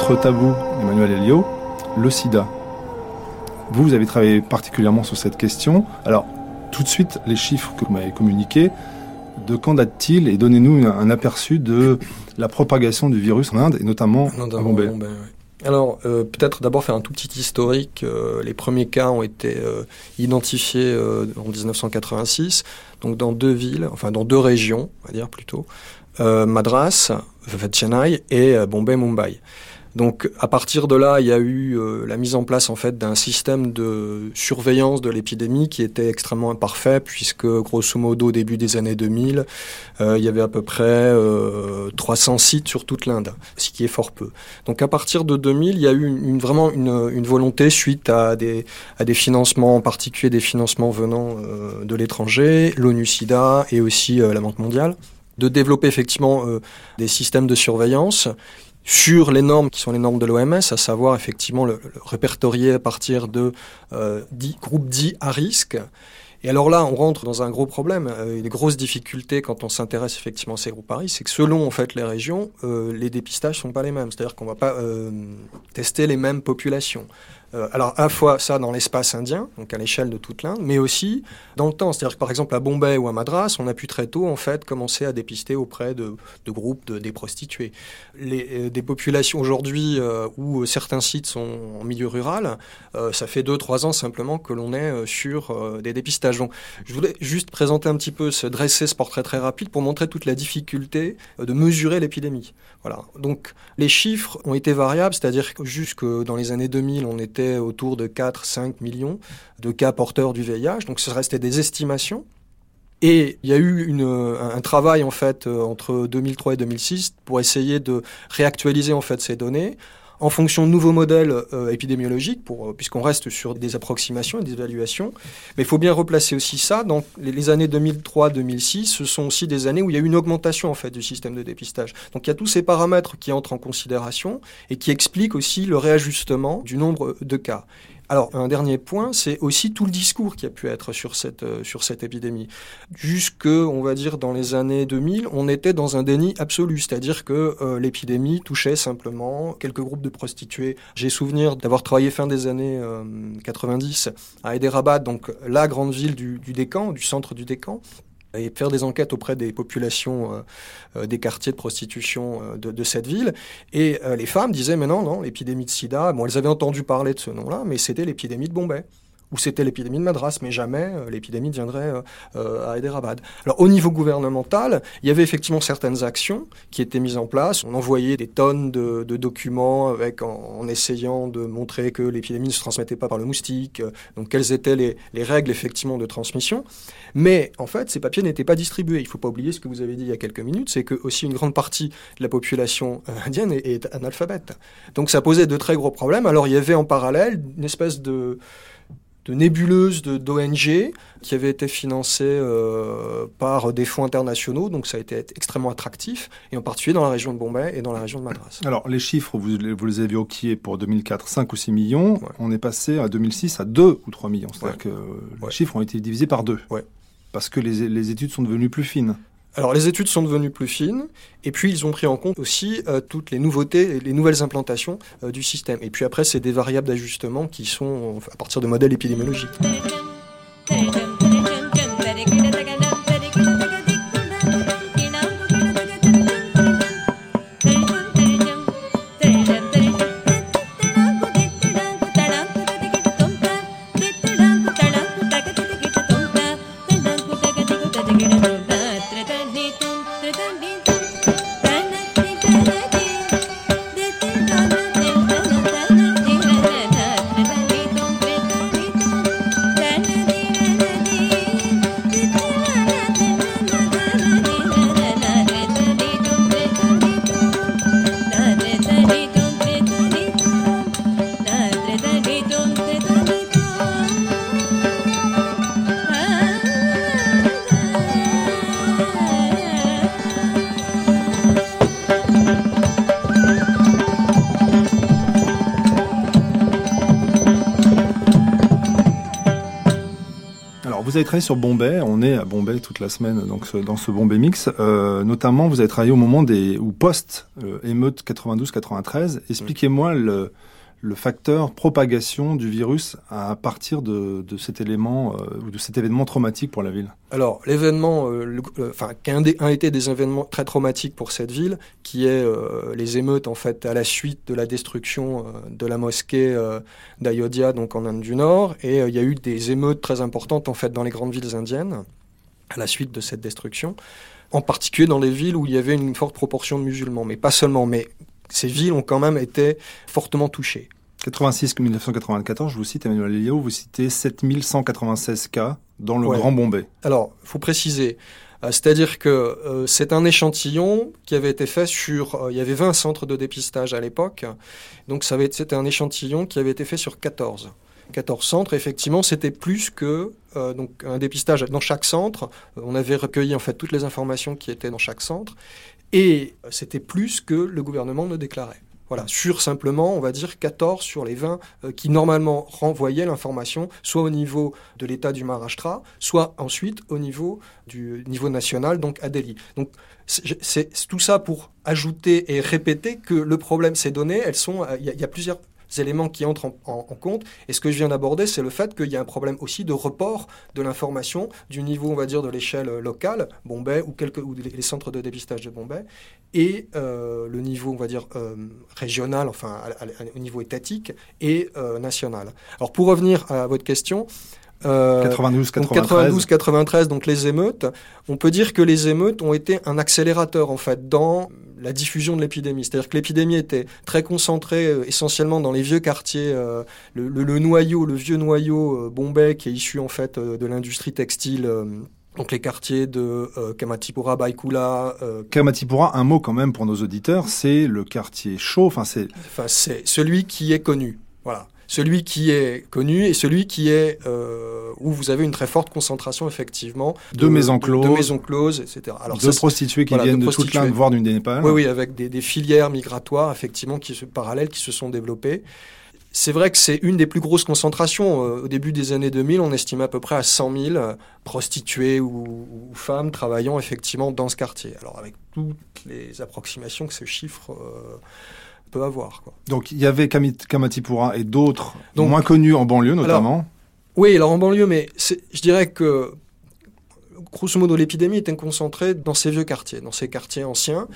Autre tabou, Emmanuel Elio, le sida. Vous, vous avez travaillé particulièrement sur cette question. Alors, tout de suite, les chiffres que vous m'avez communiqués, de quand date-t-il et donnez-nous un aperçu de la propagation du virus en Inde et notamment à Bombay. Alors, euh, peut-être d'abord faire un tout petit historique. Euh, les premiers cas ont été euh, identifiés en 1986, donc dans deux villes, enfin dans deux régions, on va dire plutôt, Madras, Chennai et Bombay, Mumbai. Donc à partir de là, il y a eu euh, la mise en place en fait d'un système de surveillance de l'épidémie qui était extrêmement imparfait puisque grosso modo au début des années 2000, euh, il y avait à peu près euh, 300 sites sur toute l'Inde, ce qui est fort peu. Donc à partir de 2000, il y a eu une, vraiment une, une, volonté suite à des, à des financements, en particulier des financements venant euh, de l'étranger, l'ONU-SIDA et aussi euh, la Banque mondiale de développer effectivement euh, des systèmes de surveillance sur les normes qui sont les normes de l'OMS, à savoir effectivement le, le, répertorier à partir de euh, 10, groupes dits à risque. Et alors là, on rentre dans un gros problème, euh, des grosses difficultés quand on s'intéresse effectivement à ces groupes à risque, c'est que selon en fait les régions, euh, les dépistages sont pas les mêmes. C'est-à-dire qu'on va pas euh, tester les mêmes populations. Euh, alors à la fois ça dans l'espace indien, donc à l'échelle de toute l'Inde, mais aussi dans le temps. C'est-à-dire que par exemple à Bombay ou à Madras, on a pu très tôt en fait commencer à dépister auprès de, groupes de, des prostituées. Les, euh, des populations aujourd'hui euh, où certains sites sont en milieu rural, ça fait 2-3 ans simplement que l'on est sur des dépistages. Donc je voulais juste présenter un petit peu, se dresser ce portrait très rapide pour montrer toute la difficulté de mesurer l'épidémie. Voilà. Donc les chiffres ont été variables, c'est-à-dire que jusque dans les années 2000, on était autour de 4-5 millions de cas porteurs du VIH. Donc ce restait des estimations. Et il y a eu un travail en fait entre 2003 et 2006 pour essayer de réactualiser en fait ces données en fonction de nouveaux modèles euh, épidémiologiques, euh, puisqu'on reste sur des approximations et des évaluations. Mais il faut bien replacer aussi ça. Dans les, les années 2003-2006, ce sont aussi des années où il y a eu une augmentation en fait du système de dépistage. Donc il y a tous ces paramètres qui entrent en considération et qui expliquent aussi le réajustement du nombre de cas. Alors, un dernier point, c'est aussi tout le discours qui a pu être sur cette, euh, sur cette épidémie. Jusque, on va dire, dans les années 2000, on était dans un déni absolu, c'est-à-dire que euh, l'épidémie touchait simplement quelques groupes de prostituées. J'ai souvenir d'avoir travaillé fin des années euh, 90 à Hyderabad, donc la grande ville du, du Décan, du centre du Décan, et faire des enquêtes auprès des populations euh, euh, des quartiers de prostitution euh, de, de, cette ville. Et les femmes disaient, mais non, non, l'épidémie de sida, bon, elles avaient entendu parler de ce nom-là, mais c'était l'épidémie de Bombay. Où c'était l'épidémie de Madras, mais jamais euh, l'épidémie viendrait à Hyderabad. Alors au niveau gouvernemental, il y avait effectivement certaines actions qui étaient mises en place. On envoyait des tonnes de, documents avec en, essayant de montrer que l'épidémie ne se transmettait pas par le moustique, donc quelles étaient les, les règles effectivement de transmission. Mais en fait, ces papiers n'étaient pas distribués. Il ne faut pas oublier ce que vous avez dit il y a quelques minutes, c'est que aussi une grande partie de la population indienne est analphabète. Donc ça posait de très gros problèmes. Alors il y avait en parallèle une espèce de, de nébuleuse d'ONG qui avait été financée euh, par des fonds internationaux, donc ça a été extrêmement attractif, et en particulier dans la région de Bombay et dans la région de Madras. Alors les chiffres, vous, vous les avez évoqués pour 2004, 5 ou 6 millions, on est passé à 2006 à 2 ou 3 millions, c'est-à-dire que les chiffres ont été divisés par deux, parce que les, les études sont devenues plus fines. Alors les études sont devenues plus fines, et puis ils ont pris en compte aussi euh, toutes les nouveautés, les nouvelles implantations euh, du système. Et puis après, c'est des variables d'ajustement qui sont à partir de modèles épidémiologiques. Travaillé sur Bombay. On est à Bombay toute la semaine donc dans ce Bombay Mix. Euh, notamment, vous avez travaillé au moment des ou post euh, émeute 92-93. Expliquez-moi le, le facteur propagation du virus à partir de, cet élément euh, de cet événement traumatique pour la ville Alors l'événement, euh, enfin qui a été des événements très traumatiques pour cette ville, qui est euh, les émeutes en fait à la suite de la destruction de la mosquée d'Ayodhya donc en Inde du Nord, et il y a eu des émeutes très importantes en fait dans les grandes villes indiennes à la suite de cette destruction en particulier dans les villes où il y avait une forte proportion de musulmans, mais pas seulement. Mais ces villes ont quand même été fortement touchées. 86-1994, je vous cite Emmanuel Léo, vous citez 7196 cas dans le Grand Bombay. Alors, il faut préciser, euh, c'est-à-dire que euh, c'est un échantillon qui avait été fait sur... Euh, il y avait 20 centres de dépistage à l'époque, donc c'était un échantillon qui avait été fait sur 14. 14 centres, effectivement, c'était plus que donc un dépistage dans chaque centre. on avait recueilli en fait toutes les informations qui étaient dans chaque centre, et c'était plus que le gouvernement ne déclarait. Voilà, sur simplement, on va dire 14 sur les 20 euh, qui normalement renvoyaient l'information soit au niveau de l'État du Maharashtra, soit ensuite au niveau du niveau national, donc à Delhi. Donc c'est tout ça pour ajouter et répéter que le problème, ces données, elles sont, euh, il y, a plusieurs éléments qui entrent en, compte. Et ce que je viens d'aborder, c'est le fait qu'il y a un problème aussi de report de l'information du niveau, on va dire, de l'échelle locale, Bombay ou, quelques, ou les centres de dépistage de Bombay, et euh, le niveau, on va dire, euh, régional, enfin, au niveau étatique et euh, national. Alors, pour revenir à votre question, 92, 93. 92, 93, donc les émeutes. On peut dire que les émeutes ont été un accélérateur en fait dans la diffusion de l'épidémie. C'est-à-dire que l'épidémie était très concentrée euh, essentiellement dans les vieux quartiers, euh, le, noyau, le vieux noyau euh, Bombay qui est issu en fait de l'industrie textile. donc les quartiers de Kamatipura, Baikula. Kamatipura, un mot quand même pour nos auditeurs, c'est le quartier chaud. Enfin c'est. Enfin c'est celui qui est connu. Voilà celui qui est connu et celui qui est euh, où vous avez une très forte concentration effectivement de, maisons closes, de, maisons closes, etc. Alors de prostituées qui viennent de, toute l'Inde, voire du Népal. Oui, oui, avec des, des, filières migratoires effectivement qui parallèles qui se sont développées. C'est vrai que c'est une des plus grosses concentrations. Euh, au début des années 2000, on estime à peu près à 100 000 euh, prostituées ou, ou femmes travaillant effectivement dans ce quartier. Alors avec toutes les approximations que ce chiffre peut avoir. Quoi. Donc il y avait Kamatipura et d'autres moins connus en banlieue notamment. oui, alors en banlieue, mais je dirais que grosso modo, l'épidémie était concentrée dans ces vieux quartiers, dans ces quartiers anciens,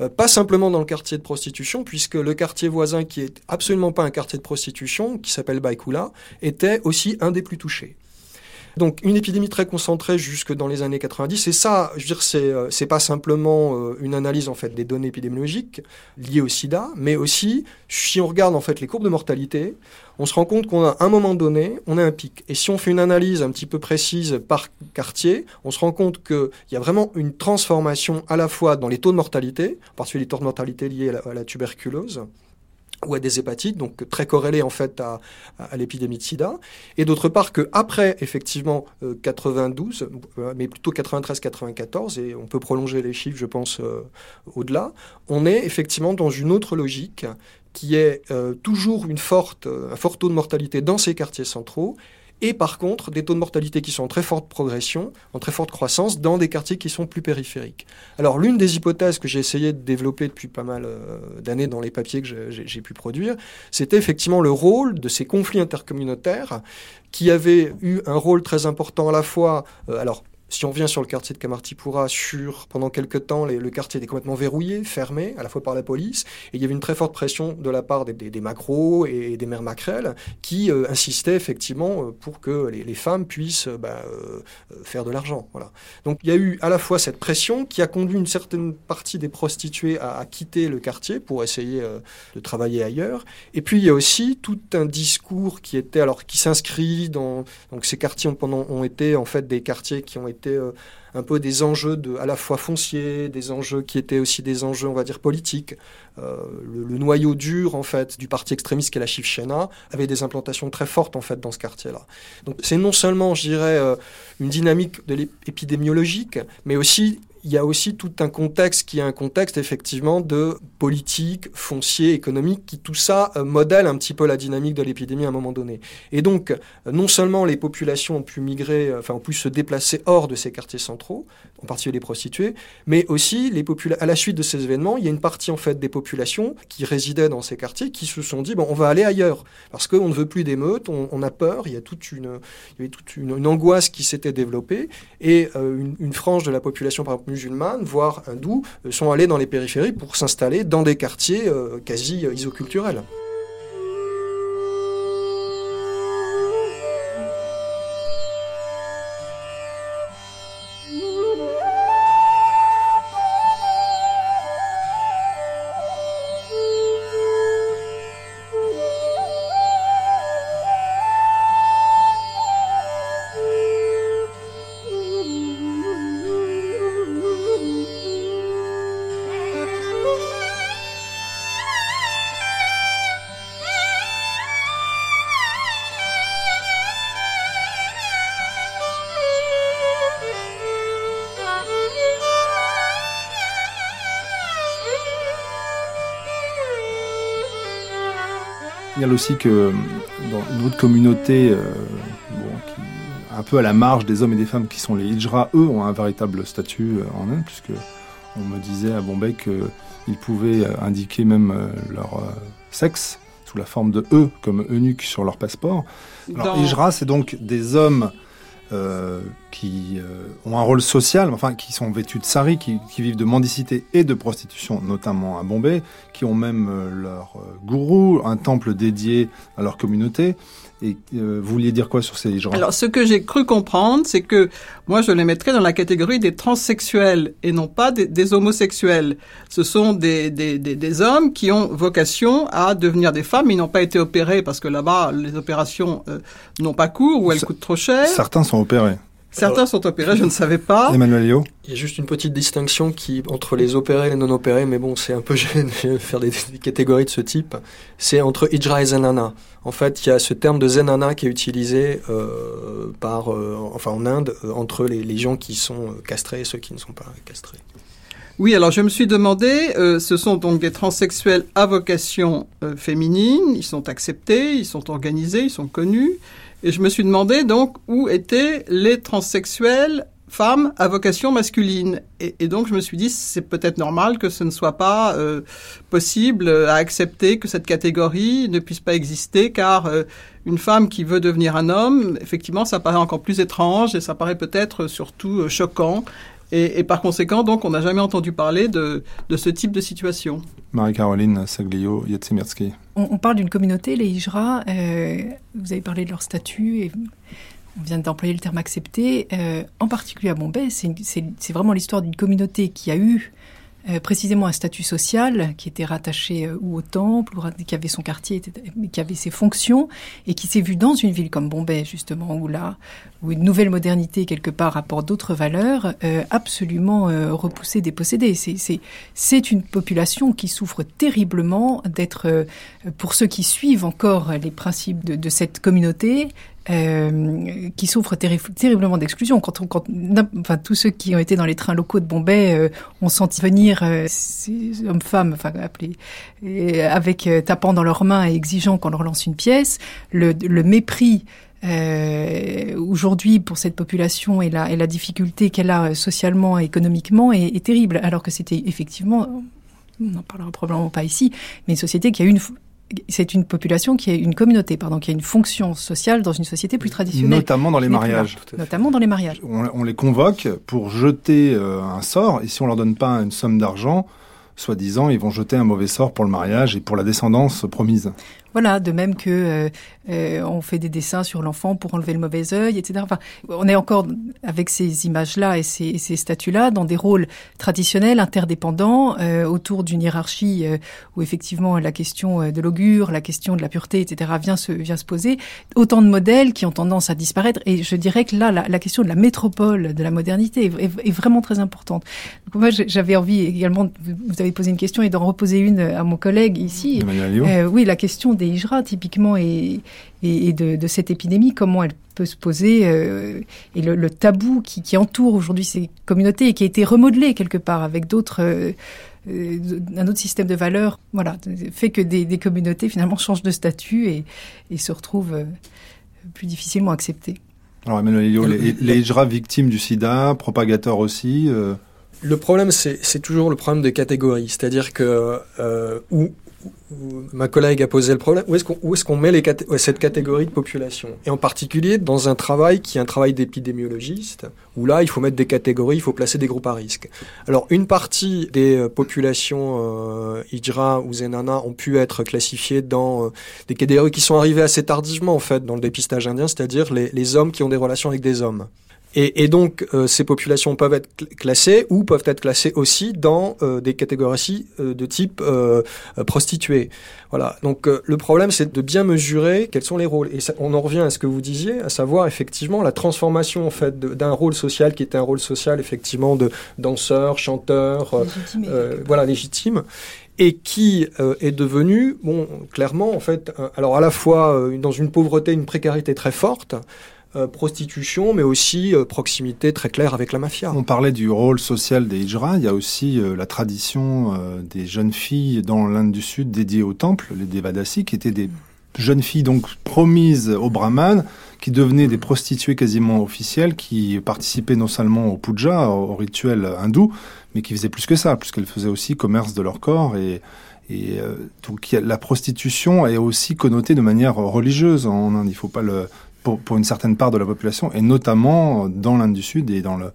euh, pas simplement dans le quartier de prostitution, puisque le quartier voisin, qui est absolument pas un quartier de prostitution, qui s'appelle Baikula, était aussi un des plus touchés. Donc une épidémie très concentrée jusque dans les années 90. Et ça, je veux dire, c'est euh, c'est pas simplement euh, une analyse en fait des données épidémiologiques liées au SIDA, mais aussi si on regarde en fait les courbes de mortalité, on se rend compte qu'on a un moment donné, on a un pic. Et si on fait une analyse un petit peu précise par quartier, on se rend compte qu'il y a vraiment une transformation à la fois dans les taux de mortalité, en particulier les taux de mortalité liés à la tuberculose, ou à des hépatites, donc très corrélé en fait à, l'épidémie de sida, et d'autre part que après effectivement 92, euh, mais plutôt 93-94, et on peut prolonger les chiffres je pense euh, au-delà, on est effectivement dans une autre logique qui est euh, toujours une forte, un fort taux de mortalité dans ces quartiers centraux, et par contre des taux de mortalité qui sont en très forte progression, en très forte croissance, dans des quartiers qui sont plus périphériques. Alors l'une des hypothèses que j'ai essayé de développer depuis pas mal euh, d'années dans les papiers que j'ai pu produire, c'était effectivement le rôle de ces conflits intercommunautaires qui avaient eu un rôle très important à la fois, euh, alors si on vient sur le quartier de Kamartipura, sur, pendant quelques temps, le quartier était complètement verrouillé, fermé, à la fois par la police, et il y avait une très forte pression de la part des, macros et des mères maquerelles qui euh, insistaient effectivement euh, pour que les, femmes puissent euh, bah, faire de l'argent. Voilà. Donc il y a eu à la fois cette pression qui a conduit une certaine partie des prostituées à, quitter le quartier pour essayer de travailler ailleurs, et puis il y a aussi tout un discours qui était alors qui s'inscrit dans donc ces quartiers pendant ont été en fait des quartiers qui ont été euh, un peu des enjeux de, à la fois fonciers, des enjeux qui étaient aussi des enjeux, on va dire, politiques. Euh, le, noyau dur, en fait, du parti extrémiste qui est la Shivsena avait des implantations très fortes, en fait, dans ce quartier-là. Donc c'est non seulement, je dirais, euh, une dynamique de l'épidémiologique, mais aussi il y a aussi tout un contexte qui est un contexte effectivement de politique, foncier, économique, qui tout ça euh, modèle un petit peu la dynamique de l'épidémie à un moment donné. Et donc, euh, non seulement les populations ont pu migrer, euh, enfin ont pu se déplacer hors de ces quartiers centraux, en particulier les prostituées, mais aussi les à la suite de ces événements, il y a une partie en fait des populations qui résidaient dans ces quartiers qui se sont dit bon, on va aller ailleurs parce qu'on ne veut plus d'émeutes, on, a peur, il y a toute une, il y avait une, angoisse qui s'était développée et une, une frange de la population par exemple musulmanes, voire hindous, euh, sont allés dans les périphéries pour s'installer dans des quartiers euh, quasi euh, aussi que dans une autre communauté, euh, un peu à la marge des hommes et des femmes qui sont les Hijra, eux ont un véritable statut euh, en Inde, puisque on me disait à Bombay qu'ils pouvaient euh, indiquer même leur sexe sous la forme de E, comme eunuque sur leur passeport. Alors, Hijra, c'est donc des hommes euh, qui euh, ont un rôle social, enfin qui sont vêtus de sari, qui, vivent de mendicité et de prostitution, notamment à Bombay, qui ont même euh, leur gourou, un temple dédié à leur communauté, et euh, vous vouliez dire quoi sur ces genres Alors, ce que j'ai cru comprendre, c'est que moi, je les mettrais dans la catégorie des transsexuels et non pas des, homosexuels. Ce sont des, des, des, hommes qui ont vocation à devenir des femmes. Ils n'ont pas été opérés parce que là-bas, les opérations euh, n'ont pas cours ou elles coûtent trop cher. Certains sont opérés. Certains sont opérés, je ne savais pas. Emmanuel Lio Il y a juste une petite distinction qui entre les opérés et les non opérés, mais bon, c'est un peu gênant de faire des, catégories de ce type. C'est entre Hijra et Zenana. En fait, il y a ce terme de Zenana qui est utilisé euh, par, euh, enfin en Inde, euh, entre les, les, gens qui sont castrés et ceux qui ne sont pas castrés. Oui, alors je me suis demandé, ce sont donc des transsexuels à vocation féminine, ils sont acceptés, ils sont organisés, ils sont connus. Et je me suis demandé donc où étaient les transsexuels femme à vocation masculine. Et, donc je me suis dit, c'est peut-être normal que ce ne soit pas euh, possible à accepter que cette catégorie ne puisse pas exister, car euh, une femme qui veut devenir un homme, effectivement, ça paraît encore plus étrange et ça paraît peut-être surtout euh, choquant. Et, par conséquent, donc, on n'a jamais entendu parler de, ce type de situation. Marie-Caroline Saglio, Yatsimirski. On, on, parle d'une communauté, les Hijra. vous avez parlé de leur statut et on vient d'employer le terme accepté, euh, en particulier à Bombay, c'est vraiment l'histoire d'une communauté qui a eu euh, précisément un statut social qui était rattaché euh, ou au temple, ou qui avait son quartier, qui avait ses fonctions, et qui s'est vu dans une ville comme Bombay, justement, où là, où une nouvelle modernité, quelque part, apporte d'autres valeurs, euh, absolument repoussée, dépossédée. C'est une population qui souffre terriblement d'être, pour ceux qui suivent encore les principes de, de cette communauté, euh, qui souffrent terriblement d'exclusion. Quand, on, quand enfin, tous ceux qui ont été dans les trains locaux de Bombay euh, ont senti venir euh, ces hommes-femmes, enfin appelés, avec tapant dans leurs mains et exigeant qu'on leur lance une pièce, le, le mépris aujourd'hui pour cette population et la, et la difficulté qu'elle a socialement et économiquement est, est terrible, alors que c'était effectivement, on n'en parlera probablement pas ici, mais une société qui a une c'est une population qui est une communauté, pardon, qui a une fonction sociale dans une société plus traditionnelle. Notamment dans les mariages. Notamment dans les mariages. On, les convoque pour jeter euh, un sort, et si on leur donne pas une somme d'argent, soi-disant, ils vont jeter un mauvais sort pour le mariage et pour la descendance promise. Voilà, de même que euh, euh, on fait des dessins sur l'enfant pour enlever le mauvais œil, etc. Enfin, on est encore avec ces images-là et ces, ces statues-là dans des rôles traditionnels, interdépendants, euh, autour d'une hiérarchie euh, où effectivement la question de l'augure, la question de la pureté, etc. vient se vient se poser. Autant de modèles qui ont tendance à disparaître. Et je dirais que là, la, la question de la métropole de la modernité est, est, vraiment très importante. Donc moi, j'avais envie également, vous avez posé une question et d'en reposer une à mon collègue ici. oui, la question des Hijra, typiquement, et, et, de, cette épidémie, comment elle peut se poser, euh, et le, tabou qui, entoure aujourd'hui ces communautés et qui a été remodelé quelque part avec d'autres. Euh, euh, un autre système de valeurs, voilà, fait que des, communautés finalement changent de statut et, se retrouvent plus difficilement acceptées. Alors Emmanuel les, les Hijra victimes du sida, propagateurs aussi. Le problème, c'est toujours le problème des catégories. C'est-à-dire que où, ma collègue a posé le problème, où est-ce qu'on est qu'on met les cette catégorie de population? Et en particulier dans un travail qui est un travail d'épidémiologiste, où là, il faut mettre des catégories, il faut placer des groupes à risque. Alors, une partie des euh, populations euh, ou Zenana ont pu être classifiées dans euh, des catégories qui sont arrivées assez tardivement, en fait, dans le dépistage indien, c'est-à-dire les, les hommes qui ont des relations avec des hommes. Et, et donc, euh, ces populations peuvent être classées ou peuvent être classées aussi dans euh, des catégories euh, de type prostituée. Voilà. Donc, le problème, c'est de bien mesurer quels sont les rôles. Et on en revient à ce que vous disiez, à savoir effectivement la transformation en fait d'un rôle social qui était un rôle social effectivement de danseur, chanteur, voilà légitime et qui est devenu, bon, clairement, en fait, alors à la fois dans une pauvreté, une précarité très forte, euh, prostitution, mais aussi euh, proximité très claire avec la mafia. On parlait du rôle social des hijra, il y a aussi euh, la tradition des jeunes filles dans l'Inde du Sud dédiées au temple, les Devadasi, qui étaient des jeunes filles donc promises au brahman, qui devenaient des prostituées quasiment officielles, qui participaient non seulement au puja, au, rituel hindou, mais qui faisaient plus que ça, puisqu'elles faisaient aussi commerce de leur corps et donc la prostitution est aussi connotée de manière religieuse en Inde. Il ne faut pas le, pour, pour, une certaine part de la population, et notamment dans l'Inde du Sud et dans le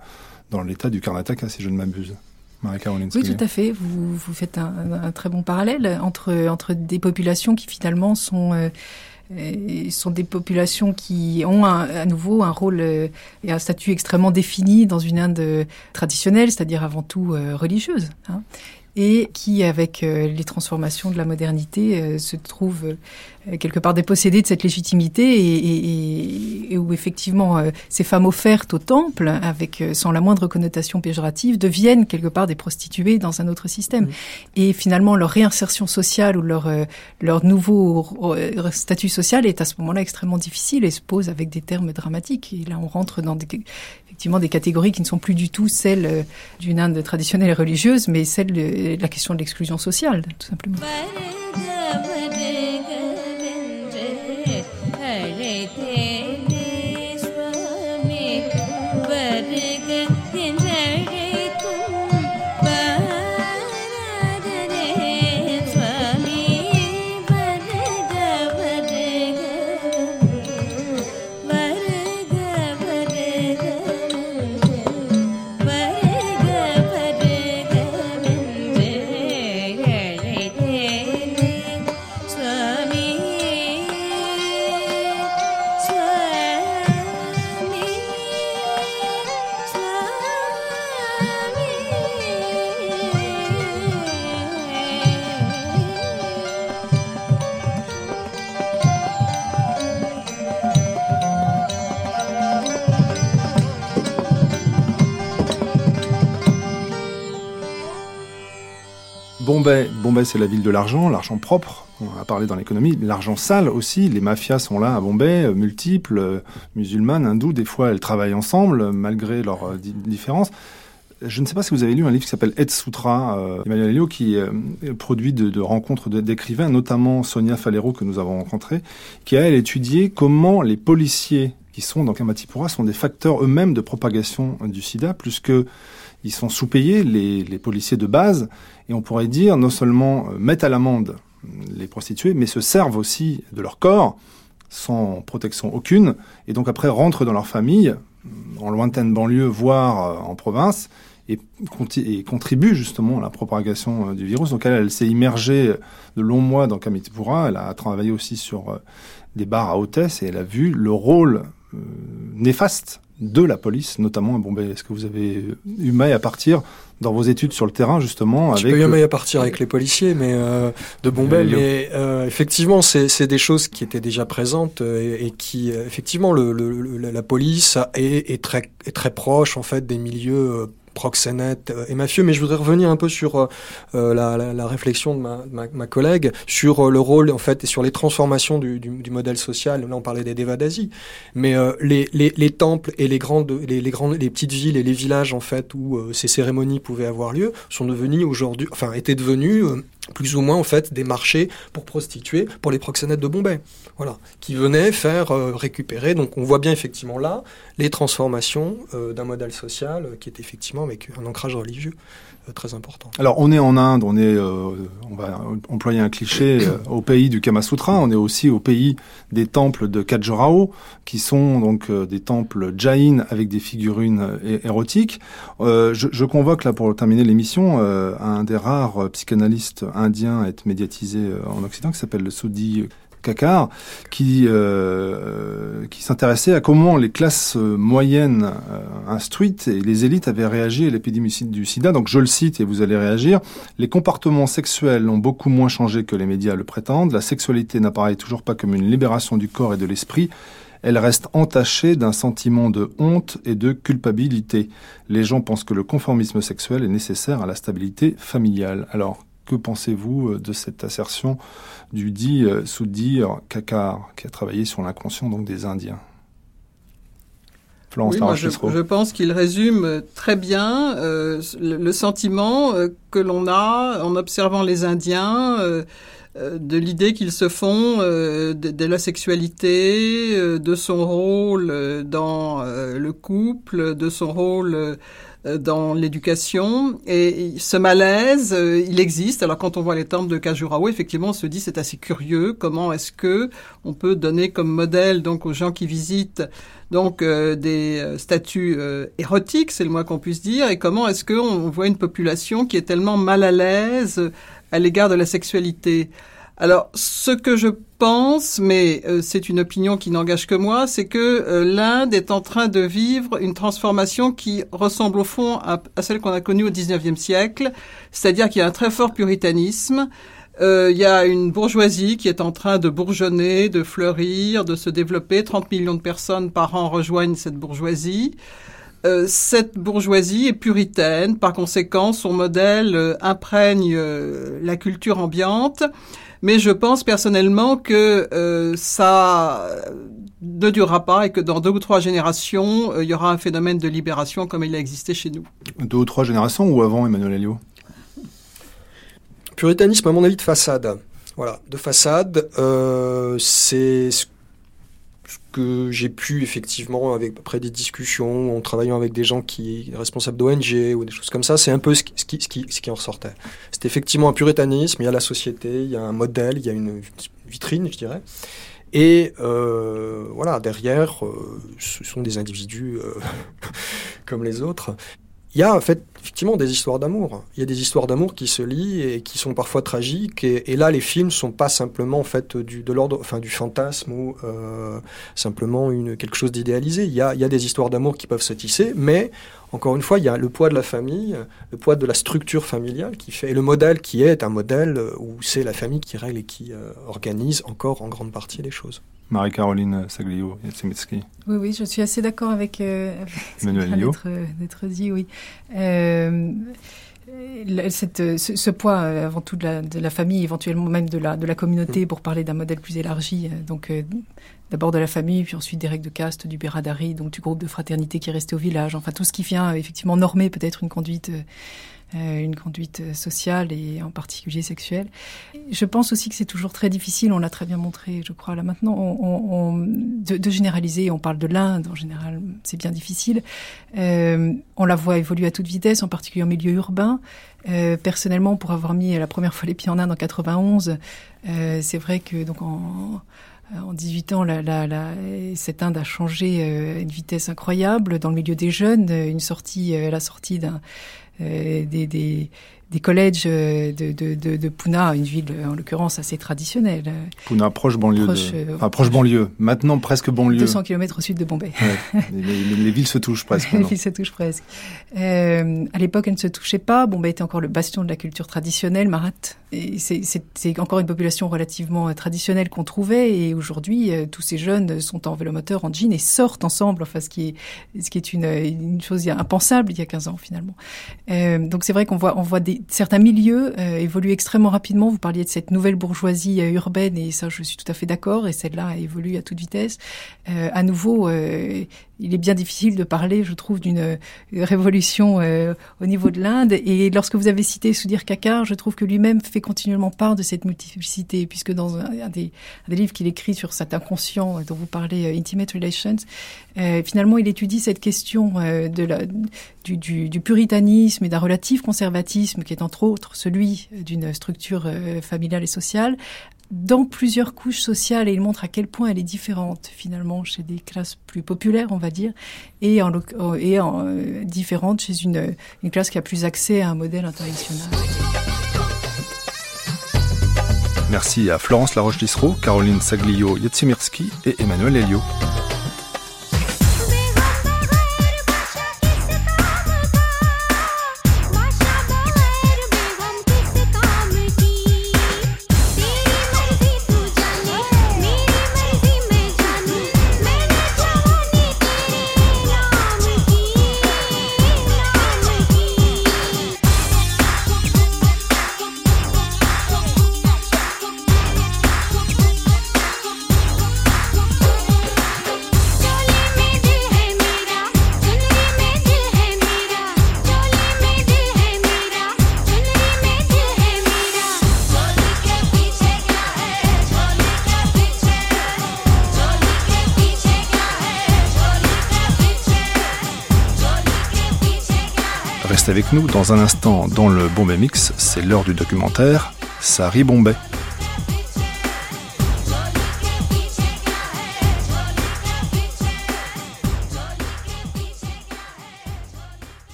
dans l'état du Karnataka, si je ne m'abuse. Marie-Caroline Oui, tout à fait. Vous, vous faites un, un, très bon parallèle entre, entre des populations qui finalement sont... Euh, sont des populations qui ont à nouveau un rôle euh, et un statut extrêmement défini dans une Inde traditionnelle, c'est-à-dire avant tout euh, religieuse. Hein et qui, avec euh, les transformations de la modernité, euh, se trouve euh, quelque part dépossédé de cette légitimité et, et, où effectivement ces femmes offertes au temple, avec sans la moindre connotation péjorative, deviennent quelque part des prostituées dans un autre système. Mmh. Et finalement, leur réinsertion sociale ou leur leur nouveau statut social est à ce moment-là extrêmement difficile et se pose avec des termes dramatiques. Et là, on rentre dans des, effectivement des catégories qui ne sont plus du tout celles euh, d'une Inde traditionnelle et religieuse, mais celles de la question de l'exclusion sociale, tout simplement. C'est la ville de l'argent, l'argent propre, on a parlé dans l'économie, l'argent sale aussi, les mafias sont là à Bombay, euh, multiples, euh, musulmanes, hindous, des fois elles travaillent ensemble malgré leurs différences. Je ne sais pas si vous avez lu un livre qui s'appelle Ed Sutra, Emmanuel Elio, qui est produit de, rencontres d'écrivains, notamment Sonia Falero que nous avons rencontrée, qui a elle étudié comment les policiers qui sont dans Kamatipura sont des facteurs eux-mêmes de propagation du sida, plus que ils sont sous-payés, les, les, policiers de base, et on pourrait dire non seulement euh, mettent à l'amende les prostituées, mais se servent aussi de leur corps sans protection aucune, et donc après rentrent dans leur famille, en lointaine banlieue, voire euh, en province, et, et contribuent justement à la propagation euh, du virus. Donc elle, elle s'est immergée de longs mois dans Kamitipura, elle a travaillé aussi sur des bars à hôtesse, et elle a vu le rôle néfaste de la police, notamment à Bombay. Est-ce que vous avez eu maille à partir dans vos études sur le terrain, justement avec... J'ai eu maille à partir avec les policiers, mais euh, de Bombay. mais euh, effectivement, c'est des choses qui étaient déjà présentes euh, et, qui, effectivement, le, la police est, est, très, est très proche en fait des milieux proxénète euh, et mafieux. Mais je voudrais revenir un peu sur euh, euh, la, réflexion de ma, collègue sur le rôle en fait et sur les transformations du, modèle social. Là, on parlait des Devadasi, mais les, temples et les grandes, les, grandes, les petites villes et les villages en fait où ces cérémonies pouvaient avoir lieu sont devenus aujourd'hui, enfin étaient devenus plus ou moins en fait des marchés pour prostituer pour les proxénètes de Bombay, voilà, qui venaient faire euh, récupérer. Donc on voit bien effectivement là les transformations euh, d'un modèle social euh, qui est effectivement avec un ancrage religieux très important. Alors on est en Inde, on est, on va employer un cliché, au pays du Kama Sutra. On est aussi au pays des temples de Khajuraho, qui sont donc des temples Jain avec des figurines érotiques. Je, je, convoque là pour terminer l'émission un des rares psychanalystes indien à être médiatisé euh, en Occident, qui s'appelle le Sodi Kakar, qui, euh, qui s'intéressait à comment les classes moyennes euh, instruites et les élites avaient réagi à l'épidémie du sida. Donc je le cite et vous allez réagir. Les comportements sexuels ont beaucoup moins changé que les médias le prétendent. La sexualité n'apparaît toujours pas comme une libération du corps et de l'esprit. Elle reste entachée d'un sentiment de honte et de culpabilité. Les gens pensent que le conformisme sexuel est nécessaire à la stabilité familiale. Alors, que pensez-vous euh, de cette assertion du dit euh, Soudir Kakar, qui a travaillé sur l'inconscient donc des Indiens? Florence oui, je, pense qu'il résume très bien euh, le, sentiment que l'on a en observant les Indiens de l'idée qu'ils se font de, la sexualité, de son rôle dans le couple, de son rôle euh, dans l'éducation. Et ce malaise, euh, il existe. Alors quand on voit les temples de Kajurao, effectivement, on se dit c'est assez curieux. Comment est-ce que on peut donner comme modèle donc aux gens qui visitent donc euh, des statues érotiques, c'est le moins qu'on puisse dire. Et comment est-ce qu'on voit une population qui est tellement mal à l'aise à l'égard de la sexualité? Alors, ce que je pense, mais euh, c'est une opinion qui n'engage que moi, c'est que euh, l'Inde est en train de vivre une transformation qui ressemble au fond à, celle qu'on a connue au XIXe siècle, c'est-à-dire qu'il y a un très fort puritanisme. Euh, il y a une bourgeoisie qui est en train de bourgeonner, de fleurir, de se développer. 30 millions de personnes par an rejoignent cette bourgeoisie. cette bourgeoisie est puritaine, par conséquent, son modèle imprègne la culture ambiante. Mais je pense personnellement que euh, ça ne durera pas et que dans deux ou trois générations, euh, il y aura un phénomène de libération comme il a existé chez nous. Deux ou trois générations ou avant Emmanuel Elio Puritanisme, à mon avis, de façade. Voilà, de façade, euh, c'est ce que j'ai pu effectivement, avec, après des discussions, en travaillant avec des gens qui responsables d'ONG ou des choses comme ça, c'est un peu ce qui, ce qui, ce qui, en ressortait. C'est effectivement un puritanisme, il y a la société, il y a un modèle, il y a une vitrine, je dirais. Et euh, voilà, derrière, euh, ce sont des individus euh, comme les autres. Il y a en fait effectivement des histoires d'amour. Il y a des histoires d'amour qui se lient et qui sont parfois tragiques. Et, là, les films sont pas simplement en fait du, de l'ordre, enfin du fantasme ou euh, simplement une quelque chose d'idéalisé. Il y a, il y a des histoires d'amour qui peuvent se tisser, mais encore une fois, il y a le poids de la famille, le poids de la structure familiale qui fait, et le modèle qui est un modèle où c'est la famille qui règle et qui euh, organise encore en grande partie les choses. Marie-Caroline Saglio, Yatsimitzki. Oui, oui, je suis assez d'accord avec, euh, Emmanuel d'être dit, oui. Euh, cette, ce, poids avant tout de la, de la, famille, éventuellement même de la, de la communauté, pour parler d'un modèle plus élargi. Donc d'abord de la famille, puis ensuite des règles de caste, du Béradari, donc du groupe de fraternité qui est resté au village. Enfin tout ce qui vient effectivement normer peut-être une conduite euh, une conduite sociale et en particulier sexuelle. Je pense aussi que c'est toujours très difficile, on l'a très bien montré, je crois, là maintenant, de, généraliser, on parle de l'Inde en général, c'est bien difficile. Euh, on la voit évoluer à toute vitesse, en particulier en milieu urbain. Euh, personnellement, pour avoir mis la première fois les pieds en Inde en 91, euh, c'est vrai que donc en en 18 ans, cette Inde a changé à une vitesse incroyable dans le milieu des jeunes. Une sortie, la sortie d'un euh, des, des, des collèges euh, de, de, de, de, Pune, une ville en l'occurrence assez traditionnelle. Pune, proche banlieue. Proche, de... Euh, enfin, proche banlieue. Maintenant, presque banlieue. 200 km au sud de Bombay. Ouais. les, les, villes se touchent presque. les villes se touchent presque. Euh, à l'époque, elles ne se touchaient pas. Bombay était encore le bastion de la culture traditionnelle, marath. C'est encore une population relativement traditionnelle qu'on trouvait. Et aujourd'hui, tous ces jeunes sont en vélomoteur, en jean et sortent ensemble. Enfin, ce qui est, ce qui est une, une chose impensable il y a 15 ans finalement. Euh, donc c'est vrai qu'on voit, on voit des, certains milieux euh, évoluent extrêmement rapidement. Vous parliez de cette nouvelle bourgeoisie euh, urbaine et ça, je suis tout à fait d'accord. Et celle-là évolue à toute vitesse. Euh, à nouveau, il est bien difficile de parler, je trouve, d'une euh, révolution euh, au niveau de l'Inde. Et lorsque vous avez cité Soudir Kakar, je trouve que lui-même fait continuellement part de cette multiplicité, puisque dans un, des, des, livres qu'il écrit sur cet inconscient dont vous parlez, Intimate Relations, finalement, il étudie cette question de la, du, du, du, puritanisme et d'un relatif conservatisme, qui est entre autres celui d'une structure familiale et sociale, dans plusieurs couches sociales et il montre à quel point elle est différente finalement chez des classes plus populaires, on va dire, et, en, et en, euh, différente chez une, une classe qui a plus accès à un modèle international. Merci à Florence Laroche-Lissereau, Caroline Saglio-Yetsimirski et Emmanuel Elio. Nous dans un instant dans le Bombay Mix, c'est l'heure du documentaire Sari Bombay.